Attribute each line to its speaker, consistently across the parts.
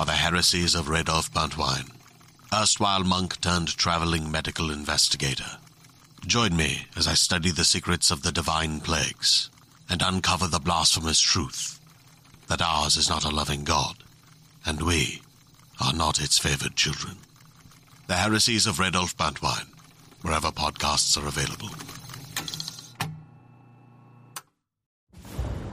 Speaker 1: are the heresies of Radolf Buntwine, erstwhile monk turned traveling medical investigator. Join me as I study the secrets of the divine plagues and uncover the blasphemous truth that ours is not a loving God, and we are not its favored children. The heresies of Radolf Buntwine, wherever podcasts are available.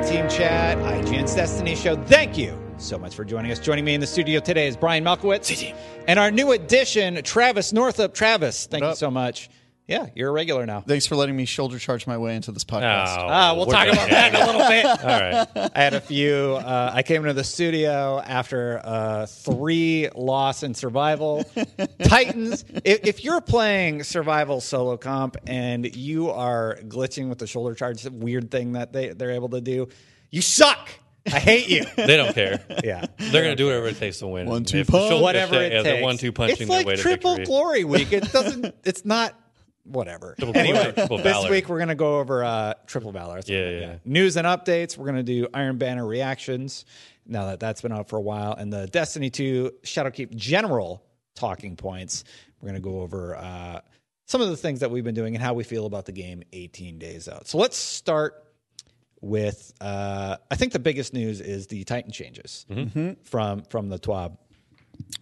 Speaker 2: Team Chat, IGN's Destiny Show. Thank you so much for joining us. Joining me in the studio today is Brian Malkowitz and our new addition, Travis Northup. Travis, thank you so much. Yeah, you're a regular now.
Speaker 3: Thanks for letting me shoulder charge my way into this podcast.
Speaker 2: Ah, we'll
Speaker 4: we're
Speaker 2: talk about that in a little bit.
Speaker 4: All right.
Speaker 2: I had a few. Uh, I came into the studio after uh, three loss in survival. Titans. If, if you're playing survival solo comp and you are glitching with the shoulder charge, weird thing that they they're able to do, you suck. I hate you.
Speaker 4: They don't care.
Speaker 2: Yeah.
Speaker 4: They're going to do whatever it takes to win.
Speaker 3: One, two punch.
Speaker 4: shoulder-
Speaker 2: Whatever
Speaker 4: if
Speaker 2: it
Speaker 4: yeah,
Speaker 2: takes.
Speaker 4: One two punching
Speaker 2: It's
Speaker 4: their
Speaker 2: like
Speaker 4: way to
Speaker 2: triple
Speaker 4: victory.
Speaker 2: glory week. It doesn't. It's not. Whatever.
Speaker 4: Triple
Speaker 2: anyway,
Speaker 4: triple
Speaker 2: this
Speaker 4: valor.
Speaker 2: week we're going to go over uh, triple valor. That's what
Speaker 4: Yeah,
Speaker 2: gonna
Speaker 4: yeah.
Speaker 2: News and updates. We're going to do Iron Banner reactions. Now that that's been out for a while, and the Destiny 2 Shadowkeep general talking points. We're going to go over uh, some of the things that we've been doing and how we feel about the game 18 days out. So let's start with uh, I think the biggest news is the Titan changes from from the TWAB.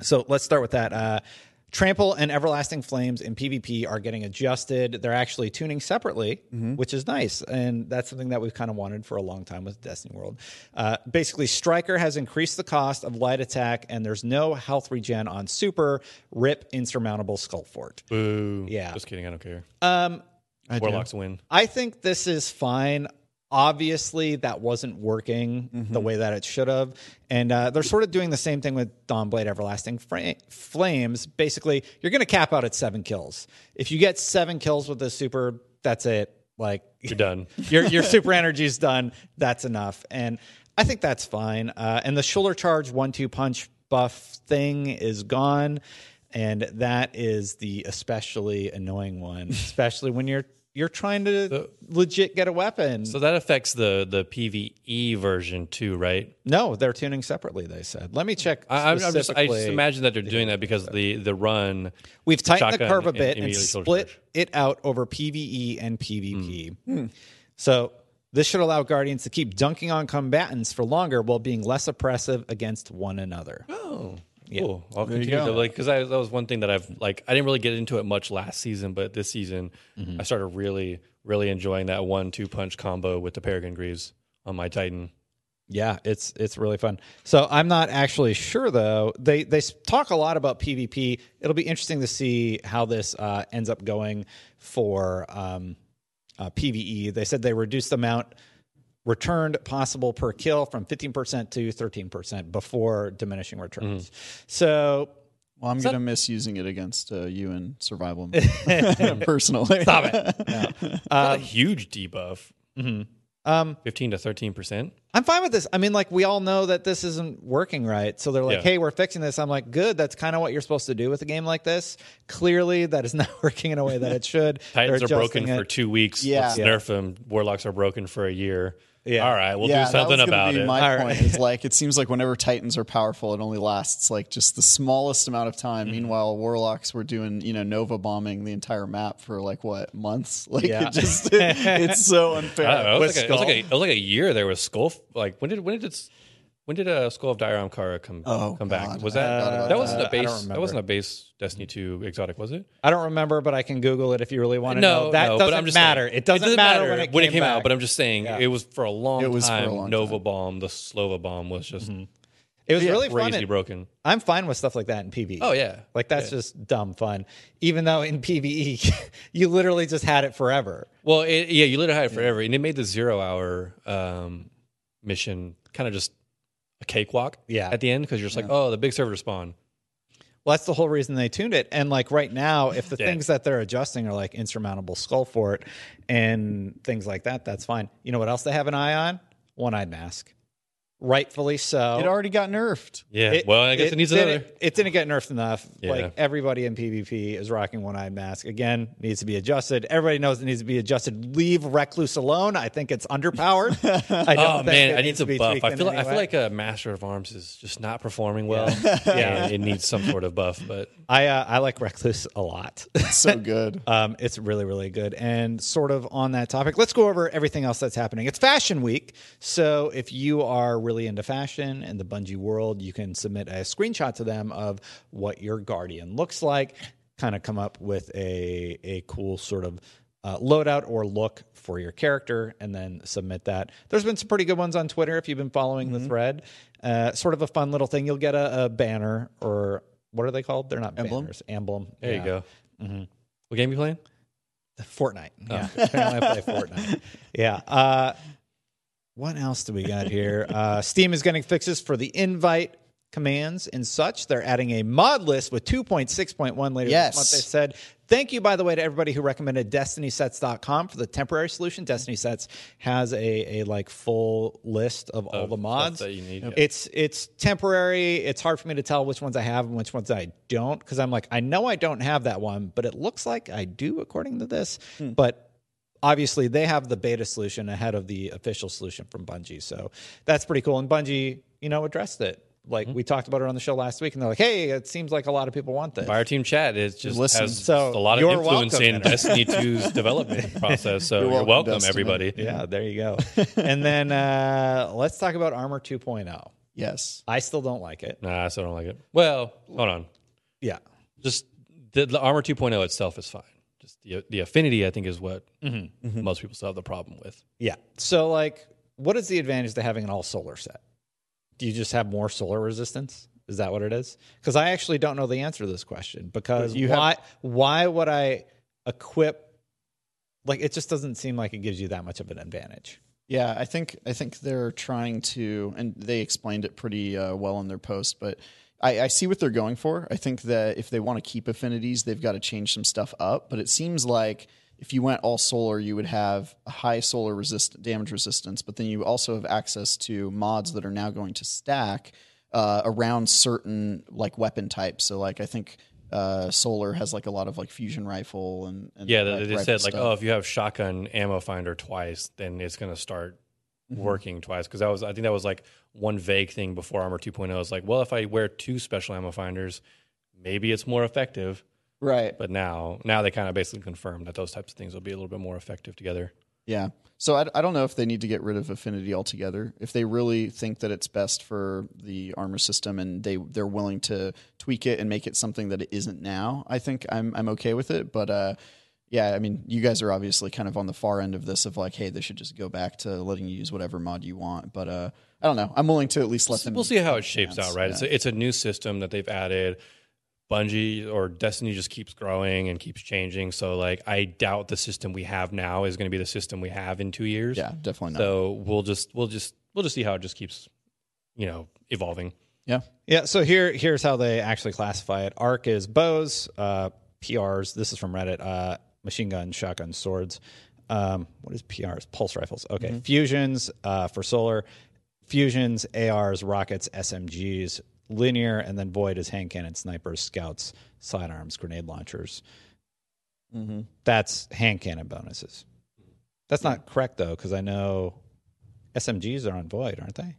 Speaker 2: So let's start with that. Uh, Trample and Everlasting Flames in PvP are getting adjusted. They're actually tuning separately, which is nice. And that's something that we've kind of wanted for a long time with Destiny World. Uh, basically, Striker has increased the cost of light attack, and there's no health regen on Super. Rip Insurmountable Skullfort.
Speaker 4: Boo.
Speaker 2: Yeah.
Speaker 4: Just kidding. I don't care.
Speaker 2: Um,
Speaker 3: I do.
Speaker 4: Warlocks win.
Speaker 2: I think this is fine. Obviously, that wasn't working
Speaker 3: Mm-hmm.
Speaker 2: the way that it should have. And uh, they're sort of doing the same thing with Dawnblade Everlasting Fra- Flames. Basically, you're going to cap out at seven kills. If you get seven kills with the super, that's it. Like,
Speaker 4: You're done.
Speaker 2: your, your super energy's done. That's enough. And I think that's fine. Uh, and the shoulder charge one two punch buff thing is gone. And that is the especially annoying one, especially when you're you're trying to legit get a weapon.
Speaker 4: So that affects the the PVE version too, right?
Speaker 2: no, they're tuning separately. They said. Let me check.
Speaker 4: I, I'm just, I just imagine that they're doing that because the the run.
Speaker 2: We've tightened the curve a bit and
Speaker 4: shoulder
Speaker 2: split it out over PVE and PvP.
Speaker 4: Hmm.
Speaker 2: So this should allow Guardians to keep dunking on combatants for longer while being less oppressive against one another.
Speaker 4: Oh, cool. I'll
Speaker 3: There you
Speaker 4: continue
Speaker 3: go.
Speaker 4: to like because that was one thing that I've like. I didn't really get into it much last season, but this season
Speaker 2: Mm-hmm.
Speaker 4: I started really really enjoying that one two punch combo with the Peregrine Greaves on my Titan.
Speaker 2: Yeah, it's it's really fun. So I'm not actually sure though. They they talk a lot about PvP. It'll be interesting to see how this uh, ends up going for um, uh, PVE. They said they reduced the amount returned possible per kill from 15% to 13% before diminishing returns. So
Speaker 3: Well, I'm gonna miss using it against uh, you in survival personally.
Speaker 2: stop it.
Speaker 4: That's a huge debuff.
Speaker 2: Um,
Speaker 4: 15 to 13%.
Speaker 2: I'm fine with this. I mean, like we all know that this isn't working right. So they're like,
Speaker 4: Yeah.
Speaker 2: "Hey, we're fixing this." I'm like, "Good. That's kind of what you're supposed to do with a game like this." Clearly, that is not working in a way that it should.
Speaker 4: Titans
Speaker 2: They're
Speaker 4: broken
Speaker 2: adjusting
Speaker 4: for two weeks.
Speaker 3: Yeah.
Speaker 4: Let's
Speaker 3: Yeah.
Speaker 4: nerf them. Warlocks are broken for a year.
Speaker 2: Yeah.
Speaker 4: All right, we'll
Speaker 3: yeah,
Speaker 4: do something
Speaker 3: that was gonna
Speaker 4: about
Speaker 3: be
Speaker 4: it.
Speaker 3: My
Speaker 2: All
Speaker 3: point
Speaker 2: right.
Speaker 3: is like it seems like whenever Titans are powerful, it only lasts like just the smallest amount of time.
Speaker 4: Mm-hmm.
Speaker 3: Meanwhile, Warlocks were doing you know Nova bombing the entire map for like what months? Like
Speaker 2: Yeah.
Speaker 3: it just it's so unfair.
Speaker 4: I don't know. It was, like a, it, was like a, it was like a year there was Skull. Like when did when did it, when did uh, Skull of Dire Ahamkara come
Speaker 3: Oh,
Speaker 4: come back? Was that
Speaker 3: forgot about
Speaker 4: that wasn't
Speaker 2: that.
Speaker 4: a
Speaker 2: I
Speaker 4: base? That wasn't a base Destiny two exotic, was it?
Speaker 2: I don't remember, but I can Google it if you really want to
Speaker 4: No,
Speaker 2: know. That
Speaker 4: no,
Speaker 2: doesn't
Speaker 4: but I'm just
Speaker 2: matter.
Speaker 4: saying-
Speaker 2: it, doesn't matter, when it came,
Speaker 4: out. But I'm just saying
Speaker 2: Yeah.
Speaker 4: it was for a long
Speaker 3: It was for a
Speaker 4: time.
Speaker 3: long
Speaker 4: Nova
Speaker 3: time.
Speaker 4: bomb, the Slova bomb was just
Speaker 2: it was really fun.
Speaker 4: crazy
Speaker 2: and
Speaker 4: broken.
Speaker 2: I'm fine with stuff like that in PvE.
Speaker 4: Oh yeah,
Speaker 2: Like that's just dumb fun. Even though in PvE, you literally just had it forever.
Speaker 4: Well, it, yeah, you literally had it forever, and it made the zero hour um, mission kind of just a cakewalk.
Speaker 2: Yeah.
Speaker 4: at the end because you're just like, oh, the big server to spawn.
Speaker 2: Well, that's the whole reason they tuned it. And like right now, if the
Speaker 4: Yeah.
Speaker 2: things that they're adjusting are like insurmountable skullfort and things like that, that's fine. You know what else they have an eye on? One eyed mask. Rightfully so.
Speaker 3: It already got nerfed.
Speaker 4: Yeah.
Speaker 2: It-
Speaker 4: well, I guess it, needs
Speaker 2: didn't-
Speaker 4: another.
Speaker 2: It didn't get nerfed enough.
Speaker 4: Yeah.
Speaker 2: Like everybody in PvP is rocking one eyed mask. Again, needs to be adjusted. Everybody knows it needs to be adjusted. Leave Recluse alone. I think it's underpowered. I don't
Speaker 4: Oh
Speaker 2: think
Speaker 4: man, I need
Speaker 2: needs
Speaker 4: to buff. I feel like, I feel like a Master of Arms is just not performing well. yeah, it needs some sort of buff. But
Speaker 2: I uh, I like Recluse a lot.
Speaker 3: So good.
Speaker 2: Um, it's really, really good. And sort of on that topic, let's go over everything else that's happening. It's Fashion Week. So if you are really into fashion and the Bungie world, you can submit a screenshot to them of what your Guardian looks like, kind of come up with a, a cool sort of uh, loadout or look for your character, and then submit that. There's been some pretty good ones on Twitter if you've been following the thread. Uh, sort of a fun little thing. You'll get a, a banner or what are they called? They're not
Speaker 3: Emblem?
Speaker 2: banners. Emblem.
Speaker 4: there
Speaker 2: Yeah.
Speaker 4: you go. Mm-hmm. What game you playing?
Speaker 2: Fortnite. Yeah. Apparently I play Fortnite. Yeah. Uh, what else do we got here? Uh, Steam is getting fixes for the invite commands and such. They're adding a mod list with 2.6.1 later
Speaker 3: Yes.
Speaker 2: this month. They said, thank you, by the way, to everybody who recommended DestinySets.com for the temporary solution. Destiny Sets has a, a like full list of all
Speaker 4: Of
Speaker 2: the mods.
Speaker 4: that you need, yeah.
Speaker 2: It's it's temporary. It's hard for me to tell which ones I have and which ones I don't because I'm like I know I don't have that one, but it looks like I do according to this. But obviously they have the beta solution ahead of the official solution from Bungie, so that's pretty cool. And Bungie, you know, addressed it. Like we talked about it on the show last week, and they're like, "Hey, it seems like a lot of people want this."
Speaker 4: Fireteam Chat is just
Speaker 3: Listen.
Speaker 4: has
Speaker 2: So,
Speaker 4: a lot of
Speaker 2: you're
Speaker 4: influence
Speaker 2: welcome,
Speaker 4: in Destiny 2's development process. So
Speaker 3: You're
Speaker 4: you're,
Speaker 3: welcome,
Speaker 4: welcome,
Speaker 3: Destiny.
Speaker 4: everybody.
Speaker 2: Yeah, there you go. and then uh, let's talk about Armor 2.0.
Speaker 3: Yes.
Speaker 2: I still don't like it.
Speaker 4: Nah, I still don't like it. Well, hold on.
Speaker 2: Yeah,
Speaker 4: Just the, the armor 2.0 itself is fine. Just the the affinity, I think, is what
Speaker 2: Mm-hmm.
Speaker 4: most people still have the problem with.
Speaker 2: Yeah. So, like, what is the advantage to having an all solar set? Do you just have more solar resistance? Is that what it is? Because I actually don't know the answer to this question. Because
Speaker 3: you have-
Speaker 2: why why would I equip? Like, it just doesn't seem like it gives you that much of an advantage.
Speaker 3: Yeah, I think I think they're trying to, and they explained it pretty uh, well in their post. But I, I see what they're going for. I think that if they want to keep affinities, they've got to change some stuff up. But it seems like if you went all solar, you would have a high solar resist damage resistance, but then you also have access to mods that are now going to stack uh, around certain like weapon types. So like I think. Uh, solar has like a lot of like fusion rifle and, and
Speaker 4: Yeah,
Speaker 3: like,
Speaker 4: they, said like, oh, if you have shotgun ammo finder twice, then it's going to start
Speaker 3: Mm-hmm.
Speaker 4: working twice. Because that was, I think that was like one vague thing before Armor 2.0. Is like, well, if I wear two special ammo finders, maybe it's more effective.
Speaker 3: right,
Speaker 4: But now, now they kind of basically confirmed that those types of things will be a little bit more effective together.
Speaker 3: Yeah. So I, I don't know if they need to get rid of affinity altogether. If they really think that it's best for the armor system and they they're willing to tweak it and make it something that it isn't now, I think I'm I'm okay with it. But uh, yeah, I mean, you guys are obviously kind of on the far end of this of like, hey, they should just go back to letting you use whatever mod you want. But uh, I don't know. I'm willing to at least let them.
Speaker 4: We'll see how it shapes
Speaker 3: chance,
Speaker 4: out, right?
Speaker 3: yeah.
Speaker 4: It's, a, it's a new system that they've added. Bungie or Destiny just keeps growing and keeps changing. So like I doubt the system we have now is going to be the system we have in two years.
Speaker 3: Yeah, definitely not.
Speaker 4: So we'll just we'll just we'll just see how it just keeps, you know, evolving.
Speaker 3: yeah.
Speaker 2: Yeah, so here here's how they actually classify it. Arc is bows, uh, PRs. This is from Reddit. Uh, machine guns, shotguns, swords. Um, what is PRs? Pulse rifles. Okay, fusions uh, for solar, fusions, ARs, rockets, SMGs, linear, and then void is hand cannon, snipers, scouts, sidearms, grenade launchers. That's hand cannon bonuses. That's not correct though, because I know SMGs are on void, aren't they?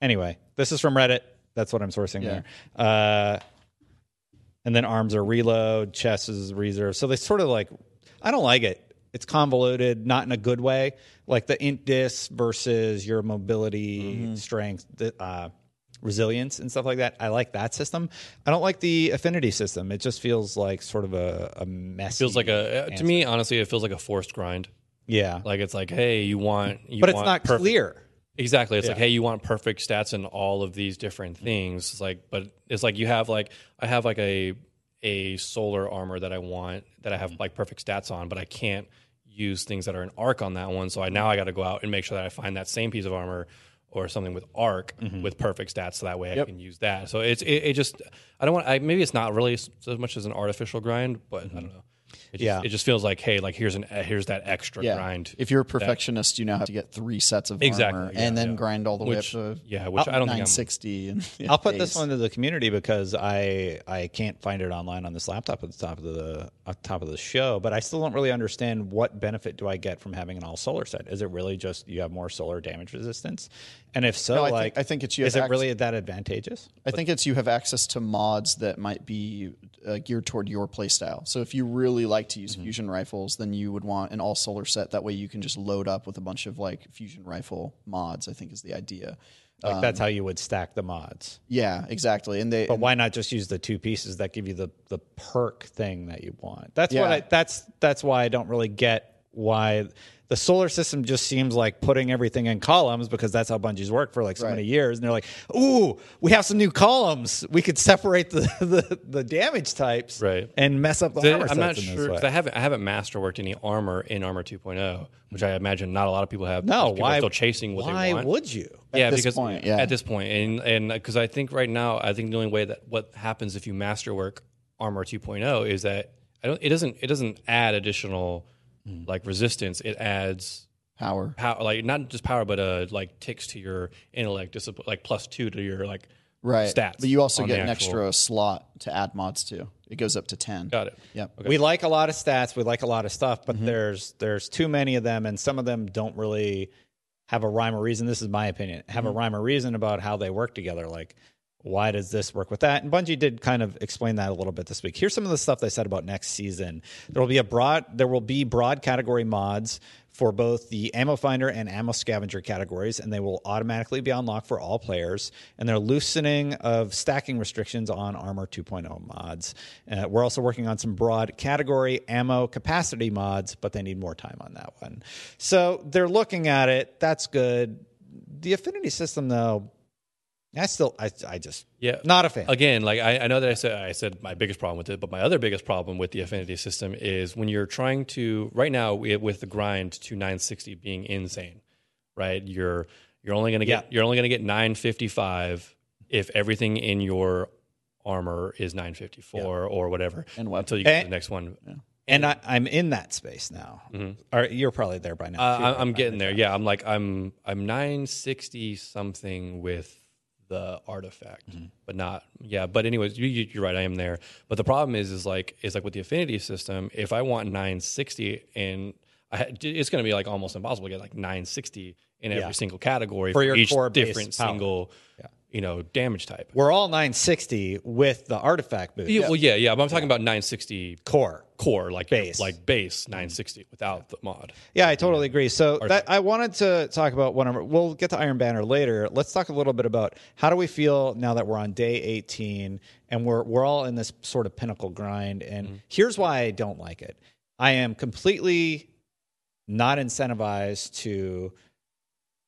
Speaker 2: Anyway, this is from Reddit. That's what I'm sourcing
Speaker 3: Yeah.
Speaker 2: there. Uh, and then arms are reload, chest is reserve. So they sort of like, I don't like it. It's convoluted, not in a good way. Like the int dis versus your mobility, strength, uh, resilience, and stuff like that. I like that system. I don't like the affinity system. It just feels like sort of a, a messy.
Speaker 4: Feels like a to me honestly, it feels like a forced grind.
Speaker 2: yeah,
Speaker 4: Like it's like, hey, you want, you
Speaker 2: but it's not
Speaker 4: perfect-
Speaker 2: clear.
Speaker 4: Exactly. It's like, hey, you want perfect stats in all of these different things. It's like, but it's like you have like I have like a a solar armor that I want that I have mm-hmm. like perfect stats on, but I can't use things that are an arc on that one. So I now I got to go out and make sure that I find that same piece of armor or something with arc mm-hmm. with perfect stats, so that way I can use that. So it's it, it just I don't want I maybe it's not really so much as an artificial grind, but I mm-hmm. don't know. It just,
Speaker 2: Yeah.
Speaker 4: it just feels like hey, like here's an uh, here's that extra
Speaker 3: Yeah.
Speaker 4: grind.
Speaker 3: If you're a perfectionist, you now have to get three sets of
Speaker 4: Exactly,
Speaker 3: armor
Speaker 4: yeah,
Speaker 3: and then
Speaker 4: yeah.
Speaker 3: grind all the
Speaker 4: Which-
Speaker 3: way up to
Speaker 4: yeah, which I don't think I'm-
Speaker 3: 960. and
Speaker 2: I'll put this one to the community because I I can't find it online on this laptop at the top of the at the top of the show. But I still don't really understand what benefit do I get from having an all solar set. Is it really just you have more solar damage resistance? And if so,
Speaker 3: No, I think-
Speaker 2: like
Speaker 3: I think it's you
Speaker 2: is it
Speaker 3: ac-
Speaker 2: really that advantageous?
Speaker 3: I think it's you have access to mods that might be uh, geared toward your playstyle. So if you really like to use fusion rifles, then you would want an all solar set. That way you can just load up with a bunch of like fusion rifle mods. I think is the idea.
Speaker 2: Like that's how you would stack the mods.
Speaker 3: Yeah, exactly. And they
Speaker 2: But why not just use the two pieces that give you the the perk thing that you want? That's what I that's that's why I don't really get why the solar system just seems like putting everything in columns because that's how Bungie's worked for like so
Speaker 3: Right.
Speaker 2: many years. And they're like, "Ooh, we have some new columns. We could separate the the, the damage types,
Speaker 4: Right.
Speaker 2: and mess up the
Speaker 4: So
Speaker 2: armor
Speaker 4: I'm not sure because
Speaker 2: way."
Speaker 4: I haven't I haven't masterworked any armor in Armor 2.0, which I imagine not a lot of people have.
Speaker 2: no,
Speaker 4: people are
Speaker 2: why?
Speaker 4: still chasing what
Speaker 2: why
Speaker 4: they want.
Speaker 2: would you?
Speaker 4: yeah,
Speaker 3: this
Speaker 4: because
Speaker 3: point, yeah.
Speaker 4: at this point, and and because I think right now, I think the only way that what happens if you masterwork Armor 2.0 is that I don't. It doesn't. It doesn't add additional
Speaker 2: Hmm.
Speaker 4: like resistance. It adds
Speaker 3: power.
Speaker 4: power, like not just power, but uh, like ticks to your intellect, discipline, like plus two to your like
Speaker 3: Right.
Speaker 4: stats.
Speaker 3: But you also get an
Speaker 4: actual-
Speaker 3: extra slot to add mods to. It goes up to 10.
Speaker 4: Got it.
Speaker 3: Yep.
Speaker 2: We like a lot of stats. We like a lot of stuff,
Speaker 4: Mm-hmm.
Speaker 2: but there's there's too many of them, and some of them don't really have a rhyme or reason. This is my opinion. Have
Speaker 4: Mm-hmm.
Speaker 2: a rhyme or reason about how they work together. Like, why does this work with that? And Bungie did kind of explain that a little bit this week. Here's some of the stuff they said about next season. There will be a broad there will be broad category mods for both the ammo finder and ammo scavenger categories, and they will automatically be unlocked for all players. And they're loosening of stacking restrictions on Armor 2.0 mods. Uh, we're also working on some broad category ammo capacity mods, but they need more time on that one. So they're looking at it. That's good. The affinity system, though, I still, I, I just,
Speaker 4: Yeah.
Speaker 2: not a fan.
Speaker 4: Again, like I, I know that I said I said my biggest problem with it, but my other biggest problem with the affinity system is when you're trying to right now with the grind to 960 being insane, right? You're you're only gonna get
Speaker 2: Yeah.
Speaker 4: you're only gonna get 955 if everything in your armor is 954 or whatever
Speaker 3: And weapon.
Speaker 4: until you get to the next one.
Speaker 2: and I, I'm in that space now. Or you're probably there by now.
Speaker 4: Uh, I-
Speaker 2: right?
Speaker 4: I'm getting there. Yeah, I'm like I'm I'm 960 something with the artifact,
Speaker 2: Mm-hmm.
Speaker 4: but not yeah. But anyways, you, you- you're right. I am there. But the problem is, is like is like with the affinity system. If I want 960 and I, it's going to be like almost impossible to get like 960 in every single category
Speaker 2: For
Speaker 4: for,
Speaker 2: your
Speaker 4: each different
Speaker 2: power.
Speaker 4: single, you know, damage type.
Speaker 2: We're all 960 with the artifact boost.
Speaker 4: Yeah, well, yeah, yeah. But I'm talking about 960
Speaker 2: Core.
Speaker 4: core, like
Speaker 2: Base.
Speaker 4: like base 960 without the mod.
Speaker 2: Yeah, I totally agree. So that I wanted to talk about one of we'll get to Iron Banner later. Let's talk a little bit about how do we feel now that we're on day 18 and we're we're all in this sort of pinnacle grind and mm-hmm. here's why I don't like it. I am completely not incentivized to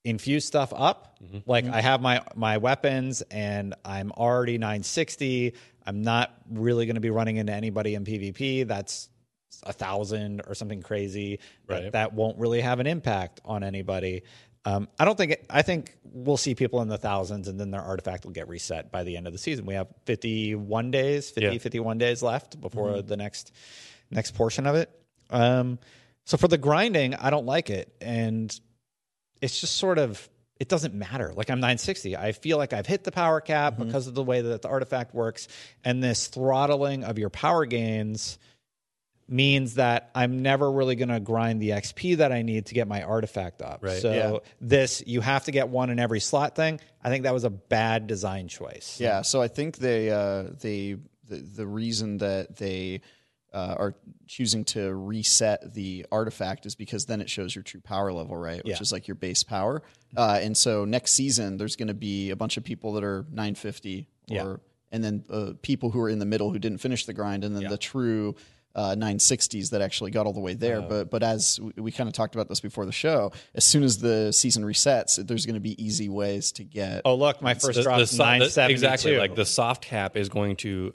Speaker 2: infuse stuff up. Like I have my my weapons and I'm already 960. I'm not really going to be running into anybody in PvP. That's a thousand or something crazy. That-
Speaker 4: Right.
Speaker 2: That, won't really have an impact on anybody. Um, I don't think. It, I think we'll see people in the thousands, and then their artifact will get reset by the end of the season. We have 51 days, 50,
Speaker 4: Yeah.
Speaker 2: 51 days left before the next next portion of it. Um, so for the grinding, I don't like it, and it's just sort of it doesn't matter. Like I'm 960, I feel like I've hit the power cap because of the way that the artifact works, and this throttling of your power gains means that I'm never really going to grind the XP that I need to get my artifact up.
Speaker 4: Right.
Speaker 2: So
Speaker 3: Yeah.
Speaker 2: this you have to get one in every slot thing. I think that was a bad design choice.
Speaker 3: Yeah, so I think they uh, they the, the reason that they uh, are choosing to reset the artifact is because then it shows your true power level, right? Which
Speaker 2: Yeah.
Speaker 3: is like your base power. Uh, and so next season there's going to be a bunch of people that are 950 or
Speaker 2: Yeah.
Speaker 3: and then uh, people who are in the middle who didn't finish the grind, and then the true uh, 960s that actually got all the way there. but but as we, we kind of talked about this before the show, as soon as the season resets, there's going to be easy ways to get.
Speaker 2: Oh look, my first
Speaker 4: The-
Speaker 2: drop
Speaker 4: the
Speaker 2: is
Speaker 4: so- the-
Speaker 2: 972.
Speaker 4: exactly like the soft cap is going to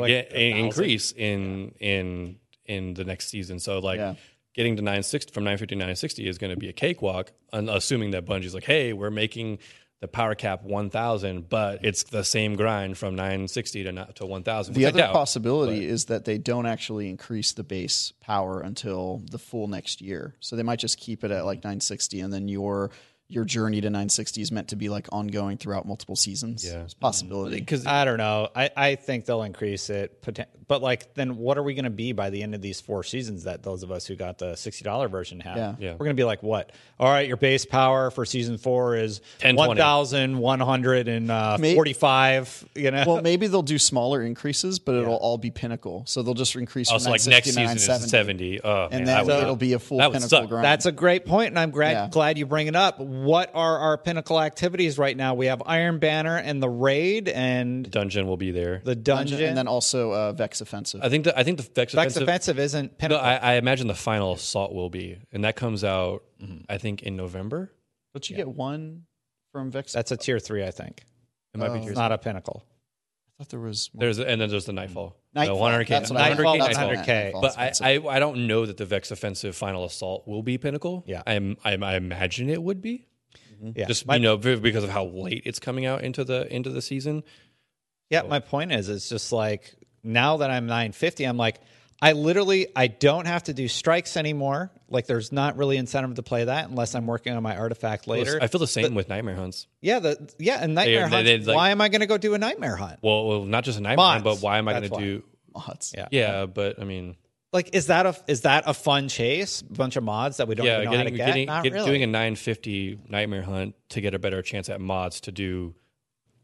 Speaker 2: like
Speaker 4: increase in in in the next season. So like
Speaker 3: Yeah.
Speaker 4: getting to 960 from 950 to 960 is going to be a cakewalk, assuming that Bungie's like, hey, we're making the power cap 1000, but it's the same grind from 960 to not- to 1000.
Speaker 3: The other
Speaker 4: doubt.
Speaker 3: possibility is that they don't actually increase the base power until the full next year. So they might just keep it at like 960, and then your your journey to 960 is meant to be like ongoing throughout multiple seasons.
Speaker 4: Yeah.
Speaker 3: it's a possibility.
Speaker 4: because
Speaker 2: I don't know. I, I think they'll increase it, poten- but like, then what are we going to be by the end of these four seasons that those of us who got the sixty dollar version have?
Speaker 3: Yeah.
Speaker 4: Yeah.
Speaker 2: We're going to be like, what? All right, your base power for season four is
Speaker 4: 1020.
Speaker 2: one thousand one hundred and uh,
Speaker 3: May-
Speaker 2: forty-five. You know,
Speaker 3: well, maybe they'll do smaller increases, but it'll all be pinnacle. So they'll just increase from
Speaker 4: also like
Speaker 3: 960
Speaker 4: next
Speaker 3: to
Speaker 4: season is 70. Oh,
Speaker 3: and
Speaker 4: man,
Speaker 3: then
Speaker 4: I would-
Speaker 3: it'll be a full
Speaker 4: that would
Speaker 3: pinnacle
Speaker 4: suck.
Speaker 3: grind.
Speaker 2: That's a great point, and I'm glad
Speaker 3: Yeah.
Speaker 2: glad you bring it up. What are our pinnacle activities right now? We have Iron Banner and the raid and
Speaker 4: dungeon will be there.
Speaker 2: the dungeon.
Speaker 3: and then also uh, Vex offensive.
Speaker 4: I think the, I think the Vex,
Speaker 2: Vex
Speaker 4: offensive,
Speaker 2: offensive isn't
Speaker 4: No,
Speaker 2: pinnacle.
Speaker 4: I, I imagine the final assault will be, and that comes out,
Speaker 2: Mm-hmm.
Speaker 4: I think, in November.
Speaker 3: Don't you get one from Vex?
Speaker 2: That's a tier three, I think.
Speaker 4: It might be
Speaker 2: It's
Speaker 4: yours.
Speaker 2: not a pinnacle.
Speaker 3: I thought there was. One.
Speaker 4: There's and then there's the Nightfall.
Speaker 3: Nightfall.
Speaker 4: The 100K.
Speaker 3: That's what I meant.
Speaker 2: Nightfall,
Speaker 3: That's
Speaker 2: that's
Speaker 3: what I meant.
Speaker 2: 100K.
Speaker 4: But I, I I don't know that the Vex offensive final assault will be pinnacle.
Speaker 2: Yeah.
Speaker 4: I'm, I'm I imagine it would be.
Speaker 2: Yeah,
Speaker 4: Just
Speaker 2: my,
Speaker 4: you know because of how late it's coming out into the into the season.
Speaker 2: yeah. My point is, it's just like now that I'm 950, I'm like, I literally I don't have to do strikes anymore. Like, there's not really incentive to play that unless I'm working on my artifact later.
Speaker 4: I feel the same with Nightmare Hunts.
Speaker 2: yeah, the yeah, and nightmare
Speaker 4: they-
Speaker 2: hunt.
Speaker 4: they, like-
Speaker 2: why am I going to go do a nightmare hunt?
Speaker 4: Well, well not just a Nightmare. Hunt, but why am I going to do?
Speaker 3: Mods.
Speaker 2: Yeah.
Speaker 4: Yeah, but I mean,
Speaker 2: Like, is that a is that a fun chase? A bunch of mods that we don't
Speaker 4: yeah,
Speaker 2: know how to
Speaker 4: getting,
Speaker 2: get.
Speaker 4: getting
Speaker 2: Not
Speaker 4: get-
Speaker 2: really.
Speaker 4: doing a 950 Nightmare Hunt to get a better chance at mods to do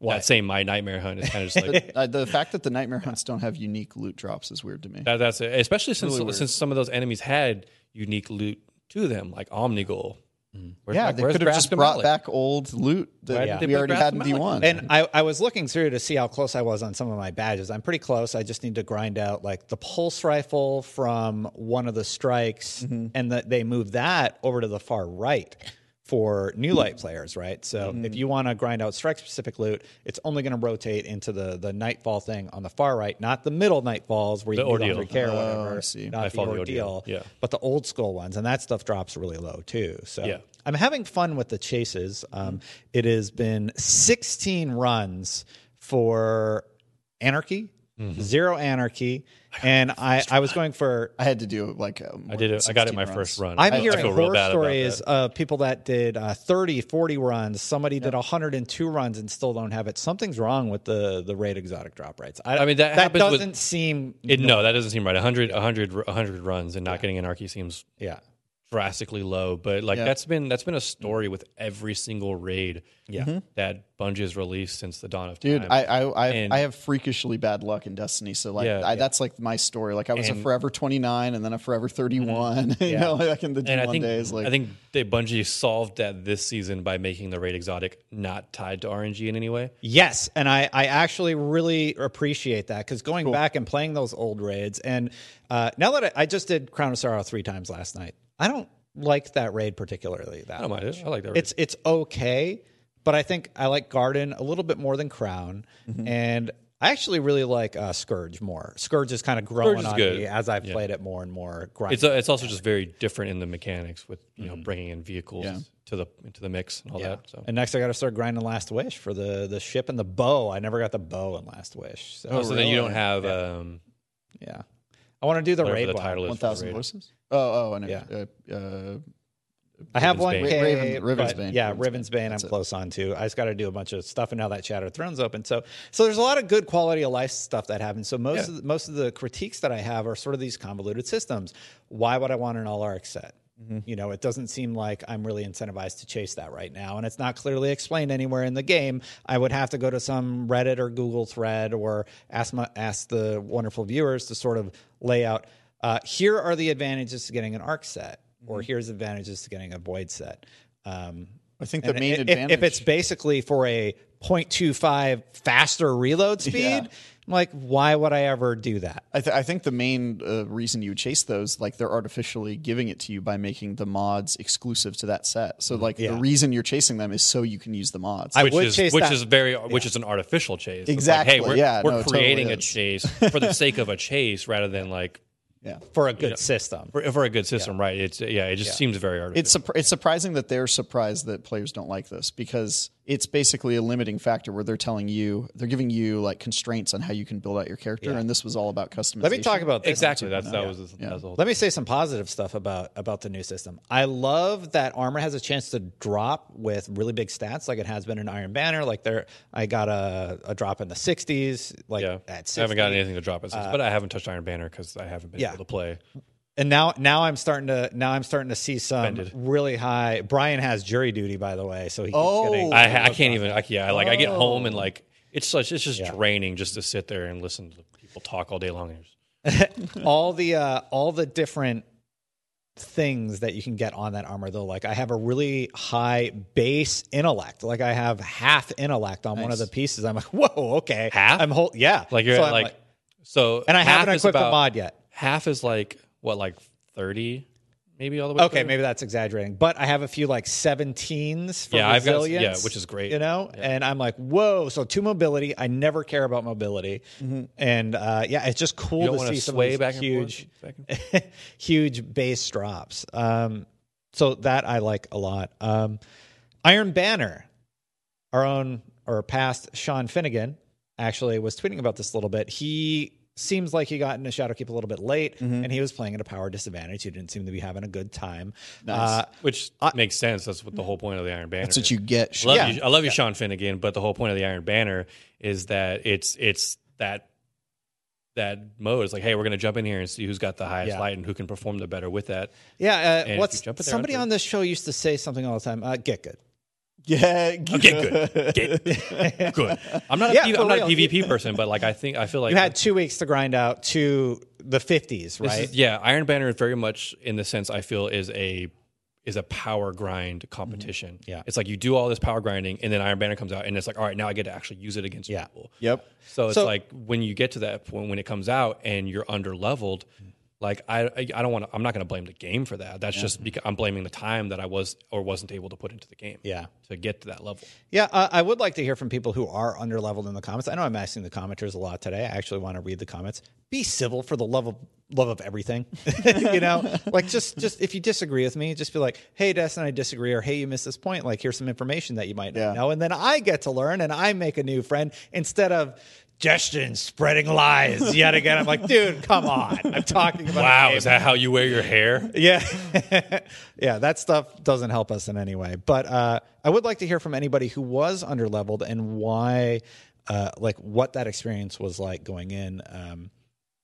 Speaker 2: What?
Speaker 4: that same my Nightmare Hunt is kind of just like
Speaker 3: Uh, the fact that the nightmare hunts don't have unique loot drops is weird to me.
Speaker 4: That, that's it. Especially since
Speaker 3: Really
Speaker 4: since some of those enemies had unique loot to them, like Omnigul. Where's
Speaker 3: yeah,
Speaker 4: my-
Speaker 3: they could have just
Speaker 4: Grasp
Speaker 3: brought
Speaker 4: Malok?
Speaker 3: back old loot that
Speaker 4: did they
Speaker 3: we already had in D1.
Speaker 2: And I, I was looking through to see how close I was on some of my badges. I'm pretty close. I just need to grind out like the pulse rifle from one of the strikes,
Speaker 3: Mm-hmm.
Speaker 2: and that they move that over to the far right for new light players, right? So
Speaker 3: Mm-hmm.
Speaker 2: if you want to grind out strike specific loot, it's only going to rotate into the the nightfall thing on the far right, not the middle nightfalls where you
Speaker 4: The
Speaker 2: can do
Speaker 4: ordeal.
Speaker 2: 100k or
Speaker 3: Oh,
Speaker 2: whatever.
Speaker 3: I see.
Speaker 2: Not
Speaker 4: Nightfall,
Speaker 2: the
Speaker 4: the
Speaker 2: ordeal,
Speaker 4: ordeal. Yeah.
Speaker 2: but the old school ones, and that stuff drops really low too. So
Speaker 4: Yeah.
Speaker 2: I'm having fun with the chases. Um, It has been 16 runs for Anarchy,
Speaker 4: Mm-hmm.
Speaker 2: zero Anarchy, and I, I was going for.
Speaker 3: I had to do like
Speaker 4: I did it. I got it my first run.
Speaker 2: I'm
Speaker 4: I,
Speaker 2: hearing
Speaker 4: I real
Speaker 2: horror
Speaker 4: bad about
Speaker 2: stories of people that did uh, 30, 40 runs. Somebody did 102 runs and still don't have it. Something's wrong with the the raid exotic drop rates.
Speaker 4: I mean, that happens
Speaker 2: doesn't seem.
Speaker 4: It, no, that doesn't seem right. 100, 100, 100 runs and not getting anarchy seems
Speaker 2: yeah.
Speaker 4: Drastically low. But like
Speaker 3: Yeah.
Speaker 4: that's been that's been a story with every single raid
Speaker 2: Yeah.
Speaker 4: that Bungie has released since the dawn of
Speaker 3: Dude,
Speaker 4: time.
Speaker 3: I I I,
Speaker 4: And-
Speaker 3: I have freakishly bad luck in Destiny. So like
Speaker 4: Yeah,
Speaker 3: I,
Speaker 4: yeah.
Speaker 3: that's like my story. Like I was
Speaker 4: And-
Speaker 3: a forever twenty nine and then a forever thirty one. you know, like in the D
Speaker 4: and I
Speaker 3: one
Speaker 4: think
Speaker 3: days. Like
Speaker 4: I think they Bungie solved that this season by making the raid exotic not tied to RNG in any way.
Speaker 2: Yes, and I, I actually really appreciate that because going back and playing those old raids, and uh, now that I, I just did Crown of Sorrow three times last night, I don't like that raid particularly. That
Speaker 4: I don't mind it. I like that.
Speaker 2: it's it's okay, but I think I like Garden a little bit more than Crown,
Speaker 4: Mm-hmm.
Speaker 2: and I actually really like uh, Scourge more. Scourge is kind of growing
Speaker 4: is
Speaker 2: on
Speaker 4: good.
Speaker 2: me as I've played it more and more. Grind.
Speaker 4: It's a, it's also just very different in the mechanics with you know bringing in vehicles
Speaker 3: Yeah.
Speaker 4: to the into the mix and all
Speaker 2: yeah.
Speaker 4: that. So
Speaker 2: And next, I got to start grinding Last Wish for the the ship and the bow. I never got the bow in Last Wish. So,
Speaker 4: Oh, so then you don't have um,
Speaker 2: yeah, I want to do the
Speaker 4: whatever
Speaker 2: raid
Speaker 4: the
Speaker 2: one.
Speaker 4: title is.
Speaker 3: One
Speaker 4: for the
Speaker 3: thousand
Speaker 4: raid.
Speaker 3: voices. Oh, oh, I know.
Speaker 2: Yeah.
Speaker 3: Uh, uh,
Speaker 2: I have one
Speaker 4: Ravensbane.
Speaker 2: K,
Speaker 3: Raven-
Speaker 2: but
Speaker 3: Ravensbane.
Speaker 2: yeah,
Speaker 3: Ravensbane.
Speaker 2: Ravensbane. I'm
Speaker 3: That's it.
Speaker 2: close on to. I just got to do a bunch of stuff, and now that Shattered Throne's open, so so there's a lot of good quality of life stuff that happens. So most
Speaker 4: Yeah.
Speaker 2: of the, most of the critiques that I have are sort of these convoluted systems. Why would I want an all arc set?
Speaker 3: Mm-hmm.
Speaker 2: You know, it doesn't seem like I'm really incentivized to chase that right now, and it's not clearly explained anywhere in the game. I would have to go to some Reddit or Google thread or ask my ask the wonderful viewers to sort of lay out. Uh, here are the advantages to getting an arc set,
Speaker 3: Mm-hmm.
Speaker 2: or here's advantages to getting a void set. Um,
Speaker 3: I think the main
Speaker 2: if,
Speaker 3: advantage.
Speaker 2: if it's basically for a 0.25 faster reload speed,
Speaker 3: Yeah.
Speaker 2: I'm like, why would I ever do that?
Speaker 3: I, th- I think the main uh, reason you chase those, like they're artificially giving it to you by making the mods exclusive to that set. So, like
Speaker 2: Yeah.
Speaker 3: the reason you're chasing them is so you can use the mods.
Speaker 2: I
Speaker 4: which
Speaker 2: would
Speaker 4: is
Speaker 2: chase
Speaker 4: which
Speaker 2: that.
Speaker 4: is very which is an artificial chase. It's like,
Speaker 3: Exactly.
Speaker 4: hey, we're,
Speaker 3: Yeah,
Speaker 4: we're
Speaker 3: no, it totally
Speaker 4: creating a
Speaker 3: is.
Speaker 4: chase for the sake of a chase rather than like
Speaker 3: yeah.
Speaker 2: for a good system.
Speaker 4: for, for a good system, right? It's yeah, it just seems very artificial.
Speaker 3: It's surp- it's surprising that they're surprised that players don't like this because it's basically a limiting factor where they're telling you they're giving you like constraints on how you can build out your character, and this was all about customization.
Speaker 2: Let me talk about this.
Speaker 4: exactly that's that was that was the whole
Speaker 2: Let me say some positive stuff about about the new system. I love that armor has a chance to drop with really big stats, like it has been in Iron Banner. Like there, I got a, a drop in the 60s, like
Speaker 4: yeah.
Speaker 2: at 60.
Speaker 4: I haven't got anything to drop it since, uh, but I haven't touched Iron Banner because I haven't been
Speaker 2: yeah.
Speaker 4: able to play.
Speaker 2: And now, now I'm starting to now I'm starting to see some
Speaker 4: Offended.
Speaker 2: really high. Brian has jury duty, by the way, so he keeps
Speaker 3: Oh.
Speaker 2: getting.
Speaker 4: I I can't even. I, yeah, like I get home
Speaker 2: Oh.
Speaker 4: and like it's such it's just draining just to sit there and listen to people talk all day long.
Speaker 2: all the uh, all the different things that you can get on that armor though like i have a really high base intellect like i have half intellect on one of the pieces i'm like whoa okay
Speaker 4: Half?
Speaker 2: i'm whole yeah
Speaker 4: Like you're
Speaker 2: So
Speaker 4: at like, so,
Speaker 2: and i haven't
Speaker 4: is
Speaker 2: equipped the
Speaker 4: about-
Speaker 2: mod yet
Speaker 4: Half is like what, like thirty, maybe all the way.
Speaker 2: okay
Speaker 4: through?
Speaker 2: maybe that's exaggerating but i have a few like 17s for
Speaker 4: Yeah, I've got- yeah, which is great.
Speaker 2: you know and i'm like whoa so two mobility i never care about mobility and uh, yeah it's just cool
Speaker 4: You don't
Speaker 2: to see some of
Speaker 4: sway
Speaker 2: these
Speaker 4: and
Speaker 2: huge
Speaker 4: forth. Back and
Speaker 2: huge base drops. Um, so that I like a lot. Um, Iron Banner, our own or past Sean Finnegan, actually was tweeting about this a little bit. He seems like he got into Shadowkeep a little bit late,
Speaker 4: Mm-hmm.
Speaker 2: and he was playing at a power disadvantage. He didn't seem to be having a good time. Uh,
Speaker 4: which makes sense. That's what the whole point of the Iron Banner.
Speaker 3: That's what you get.
Speaker 4: I love
Speaker 2: Yeah.
Speaker 4: you, I love you, Sean Finnegan, but the whole point of the Iron Banner is that it's it's that that mode. It's like, hey, we're going to jump in here and see who's got the highest
Speaker 2: Yeah.
Speaker 4: light and who can perform the better with that.
Speaker 2: yeah,
Speaker 4: if
Speaker 2: uh, what's
Speaker 4: jump
Speaker 2: somebody
Speaker 4: after-
Speaker 2: on this show used to say something all the time? Uh, get good.
Speaker 3: Yeah,
Speaker 4: Get good, get good. I'm not a
Speaker 2: Yeah, for
Speaker 4: I'm not a. PvP person, but like I think I feel like
Speaker 2: You had two weeks to grind out to the 50s, right?
Speaker 4: is- yeah, Iron Banner is very much in the sense I feel is a is a power grind competition.
Speaker 2: Mm-hmm. Yeah.
Speaker 4: it's like you do all this power grinding, and then Iron Banner comes out, and it's like, all right, now I get to actually use it against
Speaker 2: Yeah.
Speaker 4: people.
Speaker 3: Yep.
Speaker 4: So it's
Speaker 2: So-
Speaker 4: like when you get to that point when it comes out and you're under leveled, like I I don't want to. I'm not going to blame the game for that. That's just because I'm blaming the time that I was or wasn't able to put into the game.
Speaker 2: Yeah.
Speaker 4: to get to that level.
Speaker 2: Yeah, uh, I would like to hear from people who are under leveled in the comments. I know I'm asking the commenters a lot today. I actually want to read the comments. Be civil for the love of love of everything. you know, like just just if you disagree with me, just be like, "Hey, Destin, I disagree," or "Hey, you missed this point." Like, here's some information that you might not
Speaker 3: Yeah.
Speaker 2: know, and then I get to learn and I make a new friend instead of. Justin spreading lies yet again. I'm like, dude, come on. I'm talking about.
Speaker 4: Wow, is that how you wear your hair?
Speaker 2: Yeah. yeah, that stuff doesn't help us in any way. But uh, I would like to hear from anybody who was under leveled and why, uh, like, what that experience was like going in. Um,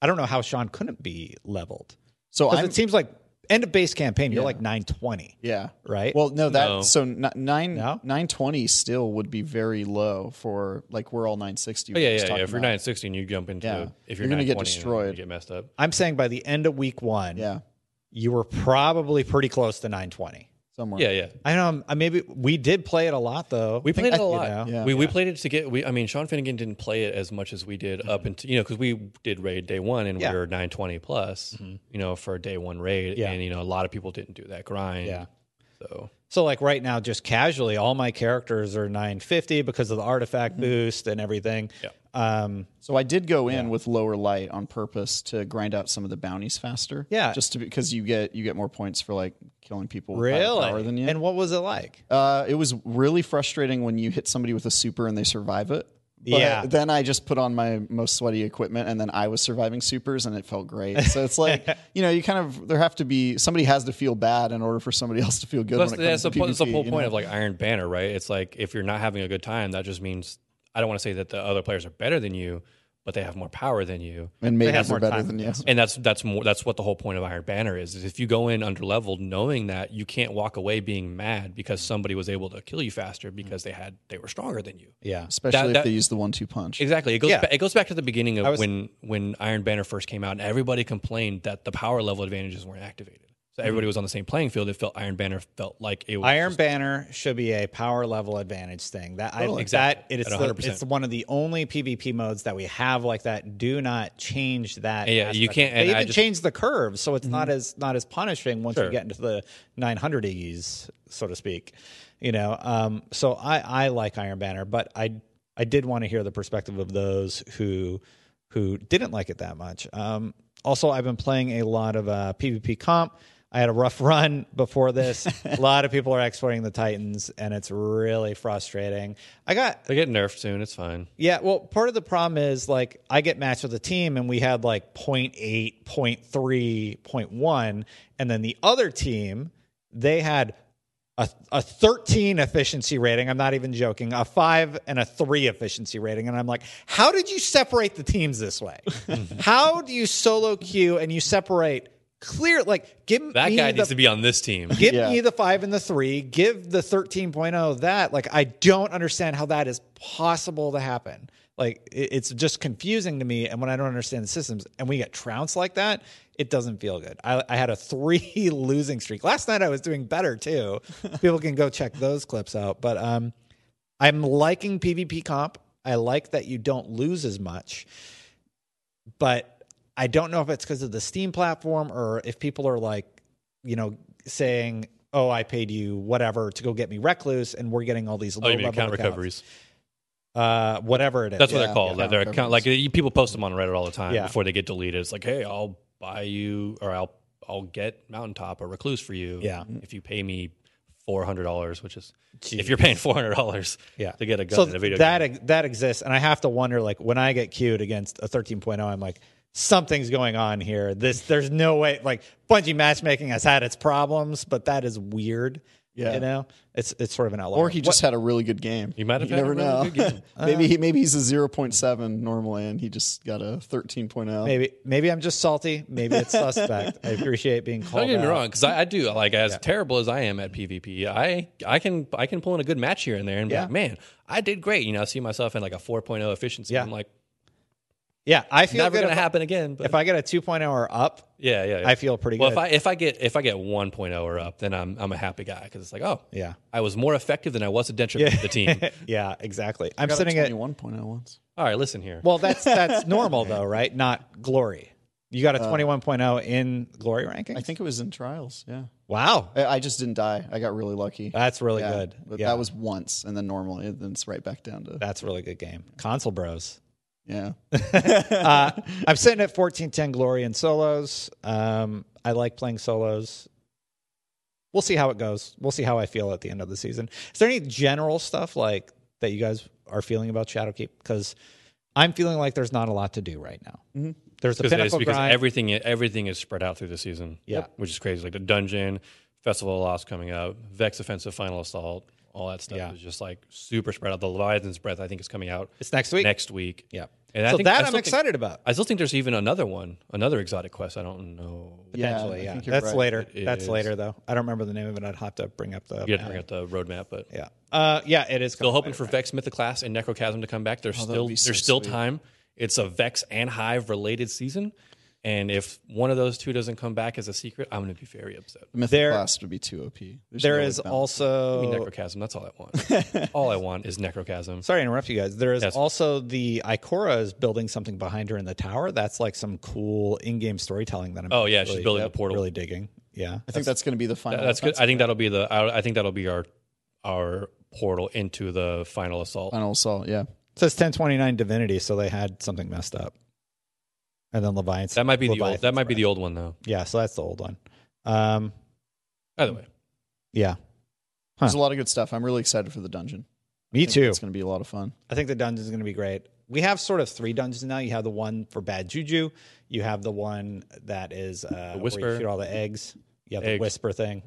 Speaker 2: I don't know how Sean couldn't be leveled.
Speaker 3: So
Speaker 2: it seems like end of base campaign, you're like 920.
Speaker 3: yeah.
Speaker 2: Right?
Speaker 3: Well, no, that
Speaker 4: No.
Speaker 3: so n- nine
Speaker 2: No?
Speaker 3: nine twenty still would be very low for like we're all nine sixty.
Speaker 4: Oh, yeah, yeah, yeah. If you're 960 and you jump into
Speaker 3: Yeah.
Speaker 4: if
Speaker 3: You're
Speaker 4: you're,
Speaker 3: gonna get destroyed.
Speaker 4: You get messed up.
Speaker 2: I'm saying by the end of week one,
Speaker 3: Yeah.
Speaker 2: you were probably pretty close to 920.
Speaker 3: Somewhere.
Speaker 4: Yeah, yeah.
Speaker 2: I know. um, Maybe we did play it a lot though.
Speaker 4: We played it a
Speaker 2: you
Speaker 4: lot.
Speaker 2: know?
Speaker 3: Yeah.
Speaker 4: we, we played it to get. We, I mean, Sean Finnegan didn't play it as much as we did up until you know because we did raid day one and
Speaker 2: Yeah.
Speaker 4: we were nine twenty plus. You know, for a day one raid,
Speaker 2: Yeah.
Speaker 4: and you know a lot of people didn't do that grind.
Speaker 2: Yeah.
Speaker 4: So
Speaker 2: So like right now, just casually, all my characters are 950 because of the artifact boost and everything.
Speaker 4: Yeah.
Speaker 2: Um,
Speaker 3: So I did go in with lower light on purpose to grind out some of the bounties faster.
Speaker 2: Yeah.
Speaker 3: just to because you get you get more points for like killing people with higher power
Speaker 2: really?
Speaker 3: than you.
Speaker 2: And what was it like?
Speaker 3: uh, it was really frustrating when you hit somebody with a super and they survive it. But
Speaker 2: Yeah.
Speaker 3: Then I just put on my most sweaty equipment and then I was surviving supers and it felt great. So it's like you know you kind of there have to be somebody has to feel bad in order for somebody else to feel good.
Speaker 4: that's,
Speaker 3: when it comes
Speaker 4: that's, the, po- that's the whole point
Speaker 3: know?
Speaker 4: of like Iron Banner, right? It's like if you're not having a good time, that just means I don't want to say that the other players are better than you, but they have more power than you.
Speaker 3: and
Speaker 2: they
Speaker 3: have
Speaker 2: more
Speaker 3: better
Speaker 2: time
Speaker 3: than you.
Speaker 4: and that's that's more that's what the whole point of Iron Banner is. Is if you go in under leveled, knowing that you can't walk away being mad because somebody was able to kill you faster because they had they were stronger than you.
Speaker 2: Yeah.
Speaker 3: Especially
Speaker 4: That-
Speaker 3: if
Speaker 4: that-
Speaker 3: they use the one-two punch.
Speaker 4: Exactly. It goes
Speaker 2: Yeah.
Speaker 4: ba- it goes back to the beginning of
Speaker 2: was-
Speaker 4: when when Iron Banner first came out, and everybody complained that the power level advantages weren't activated. So everybody was on the same playing field. It felt Iron Banner felt like it was
Speaker 2: Iron
Speaker 4: just-
Speaker 2: Banner should be a power level advantage thing. That I
Speaker 4: Totally.
Speaker 2: that
Speaker 4: Exactly.
Speaker 2: it is
Speaker 4: At
Speaker 2: the,
Speaker 4: 100%.
Speaker 2: it's one of the only PvP modes that we have like that. Do not change that.
Speaker 4: Yeah, you
Speaker 2: aspect.
Speaker 4: can't-
Speaker 2: They
Speaker 4: and I
Speaker 2: even
Speaker 4: just-
Speaker 2: changed the curve, so it's not as not as punishing once you get into the 900s, so to speak. You know, um, so I I like Iron Banner, but I I did want to hear the perspective of those who who didn't like it that much. Um, also, I've been playing a lot of uh, PvP comp. I had a rough run before this. a lot of people are exporting the Titans, and it's really frustrating. I got
Speaker 4: They get nerfed soon. It's fine.
Speaker 2: yeah, well, part of the problem is like I get matched with a team and we had like 0.8, 0.3, 0.1, and then the other team, they had a, a 13 efficiency rating. I'm not even joking. A 5 and a 3 efficiency rating. And I'm like, how did you separate the teams this way? how do you solo queue and you separate clear like give
Speaker 4: That
Speaker 2: me
Speaker 4: guy
Speaker 2: the
Speaker 4: needs to be on this team.
Speaker 2: Give
Speaker 3: Yeah.
Speaker 2: me the five and the three. Give the 13.0 that. Like, I don't understand how that is possible to happen. Like, it- it's just confusing to me. And when I don't understand the systems and we get trounced like that, it doesn't feel good. I, I had a three losing streak. Last night I was doing better too. People can go check those clips out. But um, I'm liking PvP comp. I like that you don't lose as much. But I don't know if it's because of the Steam platform or if people are like, you know, saying, "Oh, I paid you whatever to go get me Recluse," and we're getting all these
Speaker 4: Oh,
Speaker 2: low
Speaker 4: you mean
Speaker 2: level
Speaker 4: account
Speaker 2: accounts.
Speaker 4: recoveries?
Speaker 2: uh, whatever it is.
Speaker 4: That's what
Speaker 3: Yeah,
Speaker 4: they're called.
Speaker 3: yeah,
Speaker 4: Like, they're
Speaker 3: account
Speaker 4: account, like people post them on Reddit all the time
Speaker 2: Yeah.
Speaker 4: before they get deleted. It's like, hey, I'll buy you or I'll I'll get Mountaintop or Recluse for you.
Speaker 2: Yeah.
Speaker 4: if you pay me four hundred dollars, which is if you're paying four hundred dollars,
Speaker 2: yeah.
Speaker 4: to get a gun
Speaker 2: so
Speaker 4: in a video
Speaker 2: that
Speaker 4: game.
Speaker 2: that exists, and I have to wonder, like, when I get queued against a 13.0, I'm like, something's going on here. This, there's no way. Like, Bungie matchmaking has had its problems, but that is weird.
Speaker 3: Yeah.
Speaker 2: you know, it's it's sort of an outlier.
Speaker 3: Or he just had a really good game.
Speaker 4: He might have
Speaker 3: you
Speaker 4: had a
Speaker 3: never
Speaker 4: really
Speaker 3: know.
Speaker 4: good game.
Speaker 3: maybe he, uh. maybe he's a zero point seven normally, and he just got a thirteen oh.
Speaker 2: maybe maybe I'm just salty. Maybe it's suspect. I appreciate being called.
Speaker 4: Don't get me
Speaker 2: out.
Speaker 4: wrong, because I, I do like as terrible as I am at PvP, I I can I can pull in a good match here and there and be
Speaker 2: Yeah.
Speaker 4: like, man, I did great. You know, I see myself in like a 4.0 efficiency.
Speaker 2: Yeah.
Speaker 4: I'm like,
Speaker 2: Yeah, I feel
Speaker 4: never
Speaker 2: good
Speaker 4: gonna happen again. But
Speaker 2: If I get a 2.0 or up,
Speaker 4: yeah, yeah, yeah.
Speaker 2: I feel pretty
Speaker 4: well,
Speaker 2: good.
Speaker 4: Well, if I if I get if I get 1.0 or up, then I'm I'm a happy guy because it's like, oh,
Speaker 2: yeah,
Speaker 4: I was more effective than I was a detriment to the team.
Speaker 2: yeah, exactly. I'm
Speaker 3: got a
Speaker 2: sitting at
Speaker 3: 21.0 once.
Speaker 4: All right, listen here.
Speaker 2: well, that's that's normal though, right? Not glory. You got a 21.0 in glory rankings.
Speaker 3: Uh, I think it was in trials. Yeah,
Speaker 2: Wow,
Speaker 3: I, I just didn't die. I got really lucky.
Speaker 2: that's really
Speaker 3: Yeah,
Speaker 2: good.
Speaker 3: But
Speaker 2: yeah,
Speaker 3: that was once, and then normally, then it's right back down to
Speaker 2: that's really good game. Console Bros.
Speaker 3: Yeah.
Speaker 2: uh, I'm sitting at 1410 glory in solos. Um, I like playing solos. We'll see how it goes. We'll see how I feel at the end of the season. Is there any general stuff like that you guys are feeling about Shadowkeep? Because I'm feeling like there's not a lot to do right now.
Speaker 3: Mm-hmm.
Speaker 2: There's the
Speaker 4: because
Speaker 2: pinnacle
Speaker 4: because
Speaker 2: grind.
Speaker 4: everything everything is spread out through the season.
Speaker 2: Yeah.
Speaker 4: which is crazy. Like the dungeon, Festival of Lost coming out, Vex Offensive Final Assault, all that stuff
Speaker 2: Yeah.
Speaker 4: is just like super spread out. The Leviathan's Breath, I think, is coming out
Speaker 2: it's next week.
Speaker 4: next week.
Speaker 2: Yeah.
Speaker 4: and I
Speaker 2: so
Speaker 4: think,
Speaker 2: that I'm
Speaker 4: still think-
Speaker 2: excited about.
Speaker 4: I still think there's even another one, another exotic quest. I don't know.
Speaker 2: Potentially,
Speaker 3: I
Speaker 2: yeah.
Speaker 3: think
Speaker 2: That's
Speaker 3: right.
Speaker 2: later.
Speaker 4: It
Speaker 2: That's
Speaker 4: is.
Speaker 2: later though. I don't remember the name of it. I'd have to bring up the.
Speaker 4: You have to bring up the roadmap, but
Speaker 2: Yeah. Uh, yeah, it is.
Speaker 4: still
Speaker 2: coming
Speaker 4: hoping
Speaker 2: later,
Speaker 4: for
Speaker 2: right?
Speaker 4: Vex Mythoclast and Necrochasm to come back. There's
Speaker 3: Oh,
Speaker 4: still
Speaker 3: be
Speaker 4: there's
Speaker 3: so
Speaker 4: still time. It's a Vex and Hive related season. And if one of those two doesn't come back as a secret, I'm going to be very upset.
Speaker 3: The mythic
Speaker 2: There-
Speaker 3: class would be too OP. There's
Speaker 2: There
Speaker 3: no
Speaker 2: is
Speaker 3: way to balance it.
Speaker 4: I
Speaker 2: also
Speaker 4: mean, necrochasm. That's all I want. all I want is necrochasm.
Speaker 2: Sorry to interrupt you guys. There is
Speaker 4: Yes.
Speaker 2: also the Ikora is building something behind her in the tower. That's like some cool in-game storytelling that I'm.
Speaker 4: Oh, yeah, she's
Speaker 2: really-
Speaker 4: building a portal.
Speaker 2: Really digging. Yeah,
Speaker 3: I think that's going to be the final.
Speaker 4: That's good. I think that'll be the. I, I think that'll be our our portal into the final assault.
Speaker 3: Final assault. Yeah.
Speaker 2: it says 1029 Divinity, so they had something messed up. And then Leviathan.
Speaker 4: That might be the old.
Speaker 2: Leviathan's
Speaker 4: That might be the old one though.
Speaker 2: Yeah, so that's the old one. Um,
Speaker 4: Either way,
Speaker 2: yeah,
Speaker 3: There's a lot of good stuff. I'm really excited for the dungeon.
Speaker 2: me too.
Speaker 3: It's going to be a lot of fun.
Speaker 2: I think the dungeon is going to be great. We have sort of three dungeons now. You have the one for bad juju. You have the one that is uh, where you
Speaker 4: whisper.
Speaker 2: shoot all the eggs. You have the whisper thing.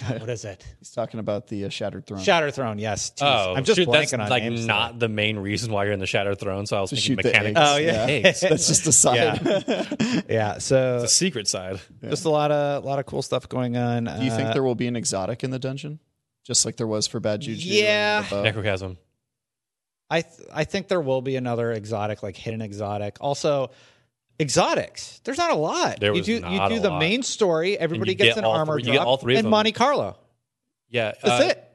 Speaker 2: God, what is it?
Speaker 3: He's talking about the uh, Shattered Throne.
Speaker 2: Shatter Throne. Yes. Jeez.
Speaker 4: oh,
Speaker 2: I'm just
Speaker 4: shoot,
Speaker 2: blanking
Speaker 4: that's
Speaker 2: on
Speaker 4: like
Speaker 2: names.
Speaker 4: not the main reason why you're in the Shattered Throne. So I was
Speaker 3: To
Speaker 4: thinking
Speaker 3: shoot
Speaker 4: mechanics.
Speaker 2: Oh yeah.
Speaker 4: Eggs.
Speaker 3: That's just a side.
Speaker 2: Yeah. yeah. So
Speaker 4: the secret side.
Speaker 2: just a lot of lot of cool stuff going on.
Speaker 3: Do you think there will be an exotic in the dungeon, just like there was for Bad Juju?
Speaker 2: Yeah.
Speaker 4: Necrochasm.
Speaker 2: I th- I think there will be another exotic, like hidden exotic. Also, exotics. There's not a lot.
Speaker 4: There
Speaker 2: you
Speaker 4: was
Speaker 2: do you
Speaker 4: not
Speaker 2: do
Speaker 4: a
Speaker 2: the
Speaker 4: lot.
Speaker 2: main story. Everybody gets
Speaker 4: get
Speaker 2: an
Speaker 4: all
Speaker 2: armor
Speaker 4: three- you
Speaker 2: drop,
Speaker 4: get all three of
Speaker 2: and
Speaker 4: them.
Speaker 2: Monte Carlo.
Speaker 4: Yeah,
Speaker 2: That's
Speaker 4: uh,
Speaker 2: it.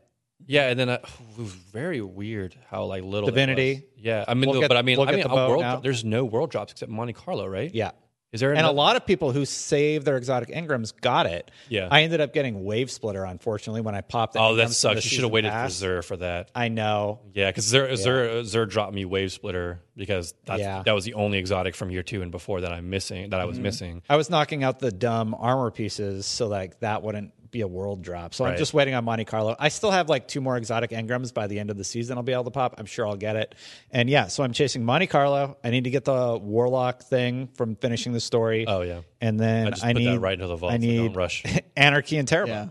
Speaker 4: Yeah, and then uh, it was very weird how like little it
Speaker 2: Divinity.
Speaker 4: was. Yeah, I mean,
Speaker 2: We'll get-
Speaker 4: but I mean,
Speaker 2: we'll
Speaker 4: I
Speaker 2: get
Speaker 4: mean,
Speaker 2: the
Speaker 4: a
Speaker 2: boat
Speaker 4: world.
Speaker 2: now.
Speaker 4: There's no world drops except Monte Carlo, right?
Speaker 2: Yeah.
Speaker 4: Is there
Speaker 2: And a lot of people who save their exotic engrams got it.
Speaker 4: Yeah.
Speaker 2: I ended up getting wave splitter, unfortunately, when I popped
Speaker 4: Oh, that sucks. You should have waited for Xur for that.
Speaker 2: I know.
Speaker 4: Yeah, because Xur, Xur, Xur dropped me Wave Splitter because that's,
Speaker 2: Yeah.
Speaker 4: that was the only exotic from year two and before that I'm missing that I
Speaker 2: Mm-hmm.
Speaker 4: was missing.
Speaker 2: I was knocking out the dumb armor pieces so like that wouldn't be a world drop. So I'm just waiting on Monte Carlo. I still have like two more exotic engrams by the end of the season. I'll be able to pop. I'm sure I'll get it. And yeah, so I'm chasing Monte Carlo. I need to get the warlock thing from finishing the story.
Speaker 4: Oh yeah,
Speaker 2: and then
Speaker 4: I just
Speaker 2: I
Speaker 4: put
Speaker 2: need
Speaker 4: that right into the vault.
Speaker 2: I
Speaker 4: so
Speaker 2: need
Speaker 4: don't rush.
Speaker 2: anarchy and Terror.
Speaker 3: Yeah.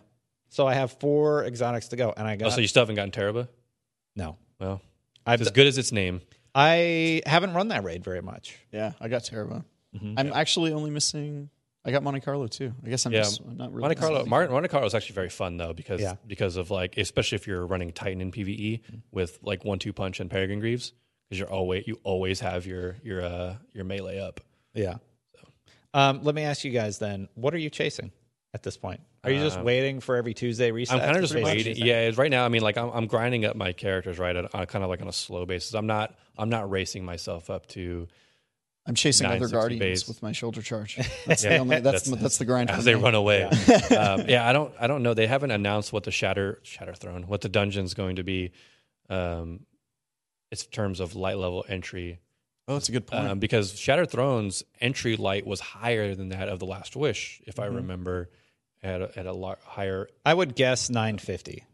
Speaker 2: So I have four exotics to go, and I got
Speaker 4: Oh, so you still haven't gotten Tarrabah?
Speaker 2: no.
Speaker 4: Well,
Speaker 2: I've
Speaker 4: as good as its name.
Speaker 2: I haven't run that raid very much.
Speaker 3: Yeah, I got Tarrabah.
Speaker 2: Mm-hmm.
Speaker 3: I'm actually only missing. I got Monte Carlo too. I guess I'm
Speaker 4: Yeah,
Speaker 3: just I'm not really.
Speaker 4: Monte Carlo. Mar- Monte Carlo is actually very fun though because
Speaker 2: Yeah.
Speaker 4: because of like especially if you're running Titan in PVE with like one two punch and Peregrine Greaves because you're always you always have your your uh your melee up.
Speaker 2: Yeah. Um, let me ask you guys then, what are you chasing at this point? Are you just waiting for every Tuesday reset?
Speaker 4: I'm kind of just waiting. Yeah, right now. I mean, like I'm, I'm grinding up my characters right, on, on kind of like on a slow basis. I'm not I'm not racing myself up to
Speaker 3: I'm chasing other guardians
Speaker 4: base.
Speaker 3: with my shoulder charge. That's the only. That's that's, that's the grind.
Speaker 4: as they
Speaker 3: me.
Speaker 4: run away. Yeah. um, yeah, I don't I don't know. They haven't announced what the shatter shatter throne, what the dungeon's going to be. Um, it's in terms of light level entry.
Speaker 3: Oh, that's a good point.
Speaker 4: Um, because Shattered Throne's entry light was higher than that of the Last Wish, if
Speaker 3: Mm-hmm.
Speaker 4: I remember, at a, at a lot higher.
Speaker 2: I would guess 950.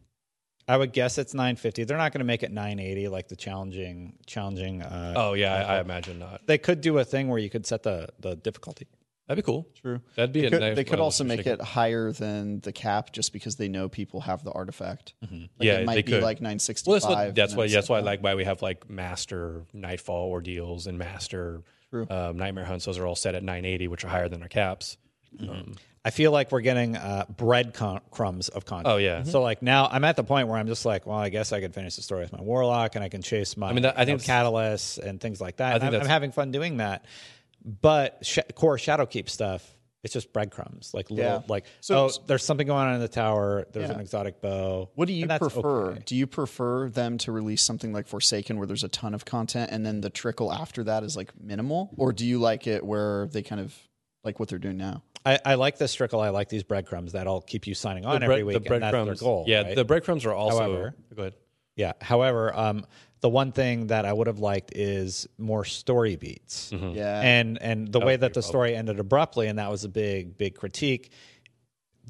Speaker 2: I would guess it's 950. They're not going to make it 980 like the challenging challenging. Uh,
Speaker 4: Oh yeah, I, I imagine not.
Speaker 2: They could do a thing where you could set the the difficulty.
Speaker 4: That'd be cool.
Speaker 3: True.
Speaker 4: That'd be
Speaker 3: They
Speaker 4: a
Speaker 3: could,
Speaker 4: nice
Speaker 3: they could
Speaker 4: level
Speaker 3: also make it higher than the cap just because they know people have the artifact.
Speaker 4: Mm-hmm. Yeah,
Speaker 3: it might
Speaker 4: they
Speaker 3: be
Speaker 4: could.
Speaker 3: like
Speaker 4: Well,
Speaker 3: 965.
Speaker 4: that's what that's
Speaker 3: and
Speaker 4: why that's why like why we have like Master Nightfall ordeals and Master um, Nightmare Hunts. Those are all set at 980, which are higher than our caps. Um,
Speaker 2: I feel like we're getting uh, bread con- crumbs of content.
Speaker 4: Oh, yeah.
Speaker 2: So like now I'm at the point where I'm just like, well, I guess I could finish the story with my warlock and I can chase my
Speaker 4: I mean, that- I think
Speaker 2: know,
Speaker 4: it's-
Speaker 2: catalysts and things like that.
Speaker 4: I think
Speaker 2: And I'm, I'm having fun doing that. But sh- core Shadowkeep stuff, it's just breadcrumbs. Like little,
Speaker 3: Yeah.
Speaker 2: like
Speaker 3: So-
Speaker 2: oh, there's something going on in the tower. There's
Speaker 3: Yeah.
Speaker 2: an exotic bow.
Speaker 3: What do you prefer?
Speaker 2: okay.
Speaker 3: Do you prefer them to release something like Forsaken where there's a ton of content and then the trickle after that is like minimal? Or do you like it where they kind of like what they're doing now?
Speaker 2: I, I like this trickle. I like these breadcrumbs that'll keep you signing on
Speaker 4: the
Speaker 2: every
Speaker 4: bread-
Speaker 2: week. and that's their goal.
Speaker 4: Yeah,
Speaker 2: right?
Speaker 4: the breadcrumbs are also.
Speaker 2: However-
Speaker 4: go ahead.
Speaker 2: Yeah. However, um, the one thing that I would have liked is more story beats.
Speaker 4: Mm-hmm.
Speaker 3: Yeah.
Speaker 2: And and the way that
Speaker 4: your
Speaker 2: the story ended abruptly, and that was a big big critique.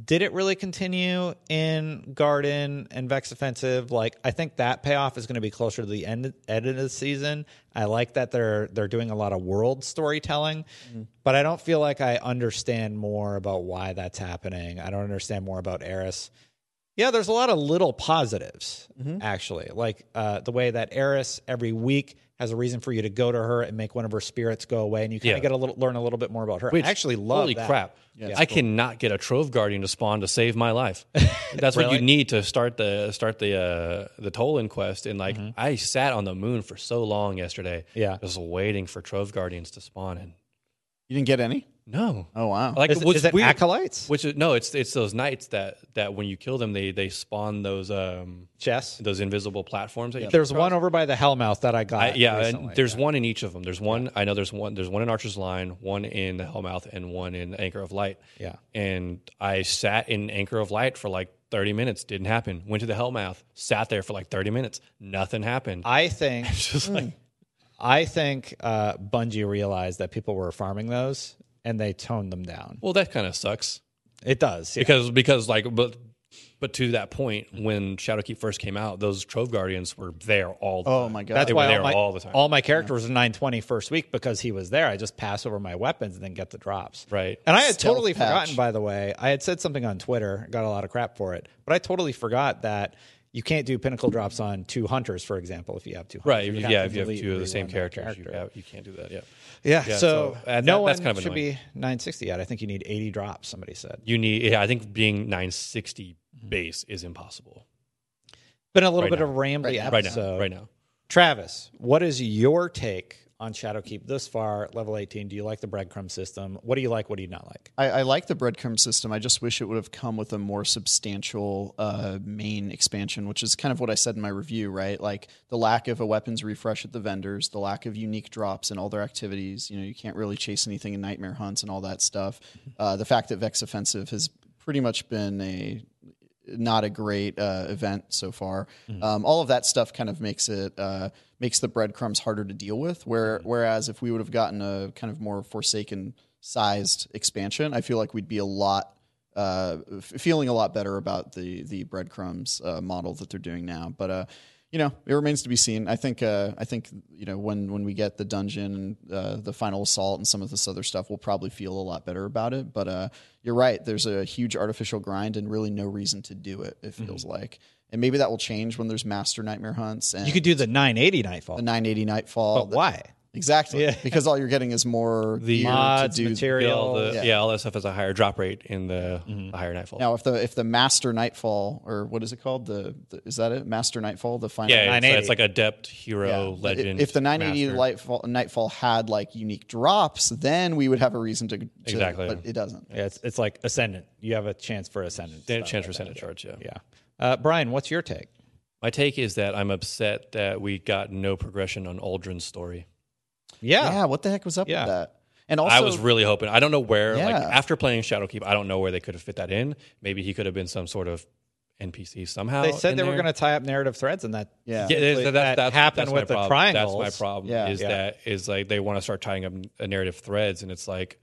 Speaker 2: Did it really continue in Garden and Vex Offensive? Like, I think that payoff is going to be closer to the end, end of the season. I like that they're they're doing a lot of world storytelling, but I don't feel like I understand more about why that's happening. I don't understand more about Eris. Yeah, there's a lot of little positives actually, like uh, the way that Eris every week has a reason for you to go to her and make one of her spirits go away, and you kind
Speaker 4: Yeah.
Speaker 2: of get a little learn a little bit more about her.
Speaker 4: Which,
Speaker 2: I actually love
Speaker 4: Holy
Speaker 2: that.
Speaker 4: crap! I cannot get a Trove Guardian to spawn to save my life. That's what you need to start the start the uh, the Toland quest. And like, I sat on the moon for so long yesterday,
Speaker 2: Mm-hmm. Yeah.
Speaker 4: just waiting for Trove Guardians to spawn, and
Speaker 3: You didn't get any?
Speaker 4: No.
Speaker 3: Oh wow.
Speaker 4: Like
Speaker 2: Is,
Speaker 4: what's
Speaker 2: is it
Speaker 4: weird-
Speaker 2: acolytes?
Speaker 4: Which is no, it's it's those knights that that when you kill them, they they spawn those um
Speaker 2: Chess.
Speaker 4: those invisible platforms. That you
Speaker 2: There's one over by the Hellmouth that I got.
Speaker 4: I, yeah,
Speaker 2: recently.
Speaker 4: and there's one in each of them. There's one I know. There's one. There's one in Archer's Line, one in the Hellmouth, and one in Anchor of Light.
Speaker 2: Yeah.
Speaker 4: And I sat in Anchor of Light for like 30 minutes. Didn't happen. Went to the Hellmouth. Sat there for like 30 minutes. Nothing happened.
Speaker 2: I think
Speaker 4: Just like
Speaker 2: I think uh, Bungie realized that people were farming those and they toned them down.
Speaker 4: well, that kind of sucks
Speaker 2: It does yeah.
Speaker 4: because because like but. But to that point, when Shadowkeep first came out, those Trove Guardians were there all the time.
Speaker 3: Oh
Speaker 4: time.
Speaker 3: my god.
Speaker 2: That's
Speaker 4: They
Speaker 2: why
Speaker 4: were there
Speaker 2: all my,
Speaker 4: all the time.
Speaker 2: all my characters were 920 first week because he was there. I just pass over my weapons and then get the drops.
Speaker 4: Right.
Speaker 2: And I had
Speaker 3: Stealth
Speaker 2: totally
Speaker 3: patch.
Speaker 2: forgotten, by the way. I had said something on Twitter, got a lot of crap for it, but I totally forgot that you can't do pinnacle drops on two hunters, for example, if you have two hunters.
Speaker 4: Right.
Speaker 2: You
Speaker 4: If,
Speaker 2: have
Speaker 4: yeah. If you have two of the same
Speaker 2: that
Speaker 4: characters, you,
Speaker 2: character.
Speaker 4: have, you can't do that. Yeah.
Speaker 2: Yeah,
Speaker 4: Yeah,
Speaker 2: so,
Speaker 4: so, uh, that-
Speaker 2: no one
Speaker 4: that's kind of
Speaker 2: should
Speaker 4: annoying.
Speaker 2: be 960 yet. I think you need 80 drops, somebody said.
Speaker 4: You need, yeah, I think being 960
Speaker 2: Mm-hmm.
Speaker 4: base is impossible
Speaker 2: Been a little
Speaker 4: Right
Speaker 2: bit
Speaker 4: now.
Speaker 2: of a rambly
Speaker 4: right now.
Speaker 2: episode.
Speaker 4: Right now.
Speaker 2: Travis, what is your take on Shadowkeep thus far, level 18? Do you like the breadcrumb system? What do you like? What do you not like?
Speaker 3: I, I like the breadcrumb system. I just wish it would have come with a more substantial uh, main expansion, which is kind of what I said in my review, right? Like the lack of a weapons refresh at the vendors, the lack of unique drops in all their activities. You know, you can't really chase anything in nightmare hunts and all that stuff. Uh, the fact that Vex Offensive has pretty much been a not a great uh, event so far. Um, all of that stuff kind of makes it uh, makes the breadcrumbs harder to deal with. Where whereas if we would have gotten a kind of more Forsaken sized expansion, I feel like we'd be a lot uh, f- feeling a lot better about the the breadcrumbs uh, model that they're doing now. But uh, you know, it remains to be seen. I think uh, I think you know when when we get the dungeon and uh, the final assault and some of this other stuff, we'll probably feel a lot better about it. But uh, you're right. There's a huge artificial grind and really no reason to do it. It feels like, and maybe that will change when there's master nightmare hunts and
Speaker 2: You could do the 980 Nightfall.
Speaker 3: the 980 nightfall.
Speaker 2: but why?
Speaker 3: Exactly,
Speaker 2: Yeah.
Speaker 3: because all you're getting is more
Speaker 4: The
Speaker 3: gear
Speaker 2: mods,
Speaker 3: to do
Speaker 2: material.
Speaker 4: Yeah, all the,
Speaker 3: Yeah.
Speaker 4: yeah. all that stuff has a higher drop rate in the,
Speaker 2: Mm-hmm.
Speaker 4: the higher nightfall.
Speaker 3: Now, if the if the master nightfall or what is it called? The, the is that it? Master nightfall, the final.
Speaker 4: yeah, it's,
Speaker 2: 980.
Speaker 4: it's like adept, hero,
Speaker 3: Yeah.
Speaker 4: legend.
Speaker 3: If the 980 nightfall, nightfall had like unique drops, then we would have a reason to, to
Speaker 4: Exactly.
Speaker 3: But it doesn't.
Speaker 2: Yeah, it's, it's like Ascendant. You have a chance for Ascendant.
Speaker 4: Then a chance
Speaker 2: like
Speaker 4: for
Speaker 2: that.
Speaker 4: Senate charge, yeah.
Speaker 2: Yeah. Uh, Brian, what's your take?
Speaker 4: My take is that I'm upset that we got no progression on Uldren's story.
Speaker 2: Yeah.
Speaker 3: Yeah, what the heck was up
Speaker 2: Yeah.
Speaker 3: with that? And also,
Speaker 4: I was really hoping. I don't know where. Like
Speaker 3: Yeah.
Speaker 4: after playing Shadowkeep, I don't know where they could have fit that in. Maybe he could have been some sort of NPC somehow.
Speaker 2: They said
Speaker 4: in
Speaker 2: they were
Speaker 4: there.
Speaker 2: going to tie up narrative threads, and that
Speaker 3: Yeah.
Speaker 4: Yeah, there's-
Speaker 2: that
Speaker 4: that, that's,
Speaker 2: happened
Speaker 4: that's
Speaker 2: with
Speaker 4: my
Speaker 2: the
Speaker 4: problem.
Speaker 2: triangles.
Speaker 4: That's my problem.
Speaker 3: Yeah.
Speaker 4: is
Speaker 2: Yeah.
Speaker 4: that is like they want to start tying up a narrative threads, and it's like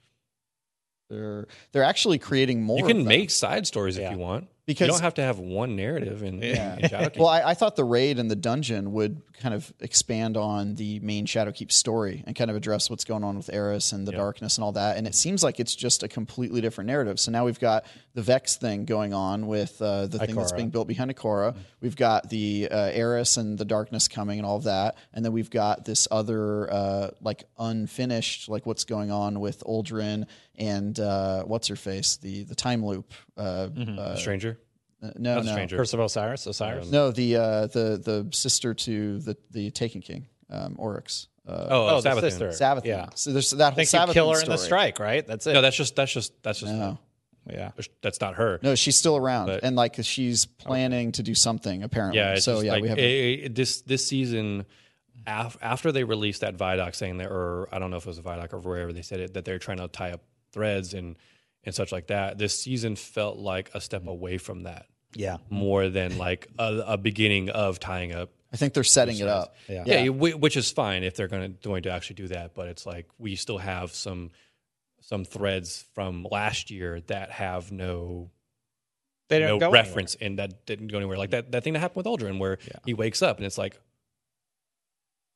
Speaker 3: they're they're actually creating more.
Speaker 4: you
Speaker 3: of
Speaker 4: can
Speaker 3: them.
Speaker 4: make side stories
Speaker 2: Yeah.
Speaker 4: if you want.
Speaker 3: Because-
Speaker 4: you don't have to have one narrative in,
Speaker 3: Yeah.
Speaker 4: in Shadowkeep.
Speaker 3: Well, I, I thought the raid and the dungeon would kind of expand on the main Shadowkeep story and kind of address what's going on with Eris and the darkness and all that. And it seems like it's just a completely different narrative. So now we've got the Vex thing going on with uh, the thing that's being built behind Ikora. We've got the uh, Eris and the darkness coming and all of that. And then we've got this other uh, like unfinished, like what's going on with Uldren and uh, what's her face, the the time loop. Uh, uh,
Speaker 4: Stranger.
Speaker 3: Uh, no,
Speaker 4: Not
Speaker 3: no.
Speaker 4: stranger.
Speaker 2: Curse of Osiris. Osiris.
Speaker 3: No, the uh, the the sister to the the Taken King, um, Oryx. Uh,
Speaker 4: Oh,
Speaker 2: Oh, the sister.
Speaker 3: Savathun.
Speaker 2: Yeah.
Speaker 3: So there's that
Speaker 2: I
Speaker 3: whole
Speaker 2: think you kill her in the strike, right? That's it.
Speaker 4: No, that's just that's just that's just
Speaker 3: No,
Speaker 2: yeah.
Speaker 4: that's not her.
Speaker 3: no, she's still around,
Speaker 4: But-
Speaker 3: and like she's planning to do something apparently.
Speaker 4: Yeah,
Speaker 3: so
Speaker 4: just
Speaker 3: yeah,
Speaker 4: like
Speaker 3: we have.
Speaker 4: eh, eh, this this season. Af- after they released that Vidoc saying that, or I don't know if it was a Vidoc or wherever they said it, that they're trying to tie up threads and and such like that. This season felt like a step away from that,
Speaker 2: Yeah.
Speaker 4: more than like a, a beginning of tying up.
Speaker 3: I think they're setting it up.
Speaker 2: Yeah.
Speaker 4: Yeah, whi- which is fine if they're going to going to actually do that. But it's like we still have some some threads from last year that have no
Speaker 2: They don't go
Speaker 4: reference and that didn't go anywhere. Like that, that thing that happened with Uldren where he wakes up and it's like,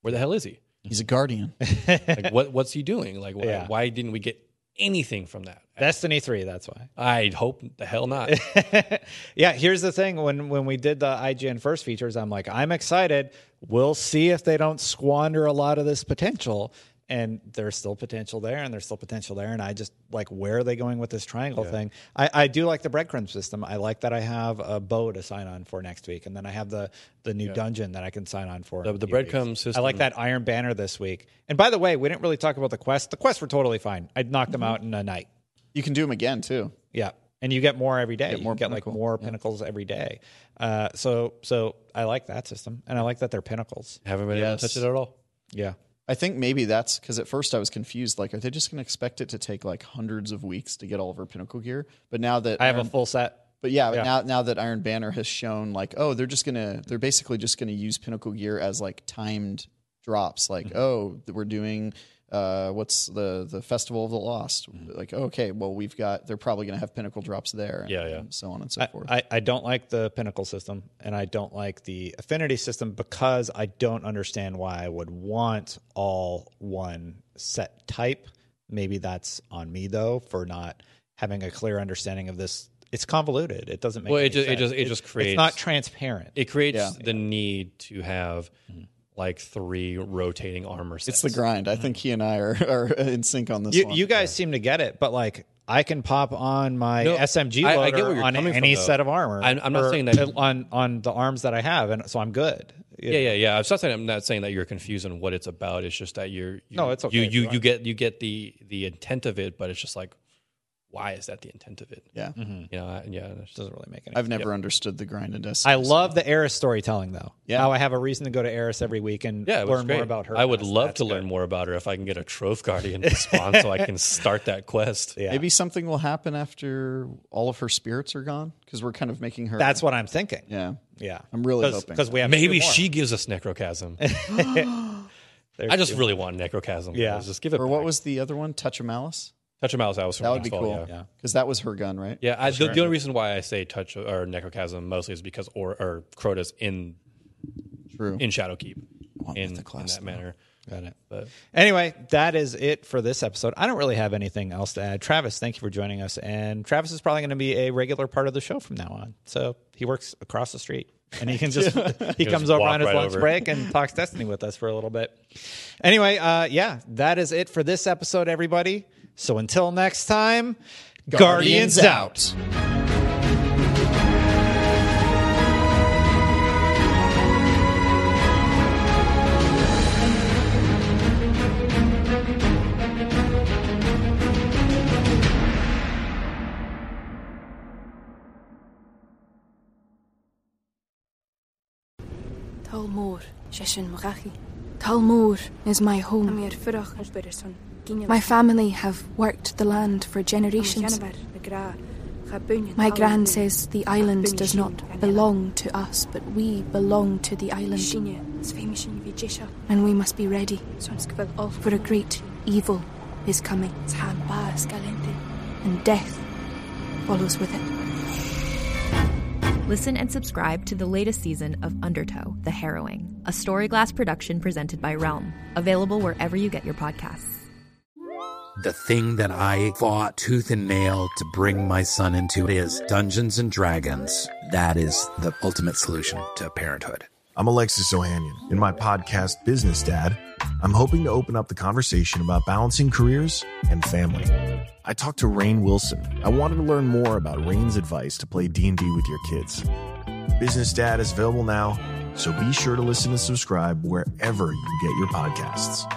Speaker 4: where the hell is he?
Speaker 3: He's a guardian.
Speaker 4: Like what what's he doing? Like why,
Speaker 2: Yeah.
Speaker 4: why didn't we get anything from that?
Speaker 2: Destiny 3, that's why.
Speaker 4: I hope the hell not.
Speaker 2: yeah, here's the thing. When when we did the IGN first features, I'm like, I'm excited. We'll see if they don't squander a lot of this potential and there's still potential there, and there's still potential there, and I just like where are they going with this triangle thing? I, I do like the breadcrumb system. I like that I have a bow to sign on for next week, and then I have the the new dungeon that I can sign on for.
Speaker 4: The- the breadcrumb
Speaker 2: weeks.
Speaker 4: system-
Speaker 2: I like that Iron Banner this week. And by the way, we didn't really talk about the quest. The quests were totally fine. I knocked them out in a night.
Speaker 3: You can do them again too.
Speaker 2: Yeah, and you get more every day.
Speaker 3: Get
Speaker 2: you
Speaker 3: more
Speaker 2: get like more pinnacles every day. Uh, so so I like that system, and I like that they're pinnacles.
Speaker 4: Haven't been able to touch it at all.
Speaker 2: Yeah,
Speaker 3: I think maybe that's because at first I was confused. Like, are they just going to expect it to take like hundreds of weeks to get all of our pinnacle gear? But now that
Speaker 2: I have a full set.
Speaker 3: But yeah,
Speaker 2: Yeah.
Speaker 3: now now that Iron Banner has shown like, oh, they're just gonna they're basically just gonna use pinnacle gear as like timed drops. Like,
Speaker 2: Mm-hmm.
Speaker 3: oh, we're doing uh what's the the Festival of the Lost.
Speaker 2: Mm-hmm.
Speaker 3: Like, okay, well we've got they're probably gonna have pinnacle drops there. and-
Speaker 4: Yeah, yeah.
Speaker 3: and so on and so
Speaker 2: I,
Speaker 3: forth.
Speaker 2: I, I don't like the pinnacle system, and I don't like the affinity system because I don't understand why I would want all one set type. Maybe that's on me though for not having a clear understanding of this. It's convoluted. It doesn't make.
Speaker 4: Well,
Speaker 2: any
Speaker 4: it just- it just- it just creates
Speaker 2: It's not transparent.
Speaker 4: It creates
Speaker 3: Yeah.
Speaker 4: the need to have like three rotating armor sets.
Speaker 3: it's the grind. I think he and I are, are in sync on this
Speaker 2: you,
Speaker 3: one.
Speaker 2: you guys seem to get it, but like I can pop on my
Speaker 4: No,
Speaker 2: SMG
Speaker 4: I-
Speaker 2: loader
Speaker 4: I get where you're
Speaker 2: on
Speaker 4: coming from,
Speaker 2: any set of armor.
Speaker 4: I'm- I'm not saying that-
Speaker 2: on on the arms that I have, and so I'm good.
Speaker 4: Yeah, yeah, yeah. I'm not saying I'm not saying that you're confused on what it's about. It's just that you're you,
Speaker 2: No, it's okay
Speaker 4: You you
Speaker 2: you
Speaker 4: you get you get the the intent of it, but it's just like, why is that the intent of it?
Speaker 3: yeah, mm-hmm.
Speaker 4: You know, I- yeah. it's just-
Speaker 2: Doesn't really make any.
Speaker 3: I've never understood the grind and Destiny.
Speaker 2: I love the Eris storytelling though.
Speaker 3: Yeah.
Speaker 2: Now I have a reason to go to Eris every week and
Speaker 4: yeah,
Speaker 2: learn more about her.
Speaker 4: I would love
Speaker 2: that's
Speaker 4: to
Speaker 2: good.
Speaker 4: learn more about her if I can get a Trove Guardian to spawn so I can start that quest.
Speaker 2: Yeah.
Speaker 3: Maybe something will happen after all of her spirits are gone because we're kind of making her.
Speaker 2: That's what I'm thinking.
Speaker 3: yeah.
Speaker 2: Yeah,
Speaker 3: I'm really hoping.
Speaker 2: because we have
Speaker 4: Maybe she gives us Necrochasm.
Speaker 2: There's
Speaker 4: I just
Speaker 2: two.
Speaker 4: really want Necrochasm.
Speaker 2: Yeah.
Speaker 4: just give it.
Speaker 3: Or what was the other one? Touch of Malice.
Speaker 4: Touch of Malice? That was from
Speaker 3: That would be
Speaker 4: last fall,
Speaker 3: cool.
Speaker 4: Yeah.
Speaker 3: Because that was her gun, right?
Speaker 4: Yeah, I, the, the only reason why I say touch or necrochasm mostly is because or or Crota's in
Speaker 3: True.
Speaker 4: in Shadowkeep in,
Speaker 3: the
Speaker 4: in
Speaker 3: class,
Speaker 4: that manner.
Speaker 2: Got it.
Speaker 4: But
Speaker 2: Anyway, that is it for this episode. I don't really have anything else to add. Travis, thank you for joining us. And Travis is probably going to be a regular part of the show from now on. So he works across the street. And he can just he comes
Speaker 4: just
Speaker 2: over on his
Speaker 4: right
Speaker 2: lunch
Speaker 4: over.
Speaker 2: break and talks Destiny with us for a little bit. Anyway, uh, yeah, that is it for this episode, everybody. So until next time, Guardians, out.
Speaker 5: Talmor, Sheshin Marachi. Talmor is my home. My family have worked the land for generations. My gran says the island does not belong to us, but we belong to the island. And we must be ready, for a great evil is coming, and death follows with it.
Speaker 6: Listen and subscribe to the latest season of Undertow, The Harrowing, a Storyglass production presented by Realm, available wherever you get your podcasts.
Speaker 7: The thing that I fought tooth and nail to bring my son into is Dungeons and Dragons. That is the ultimate solution to parenthood.
Speaker 8: I'm Alexis Ohanian. In my podcast, Business Dad, I'm hoping to open up the conversation about balancing careers and family. I talked to Rainn Wilson. I wanted to learn more about Rainn's advice to play D&D with your kids. Business Dad is available now, so be sure to listen and subscribe wherever you get your podcasts.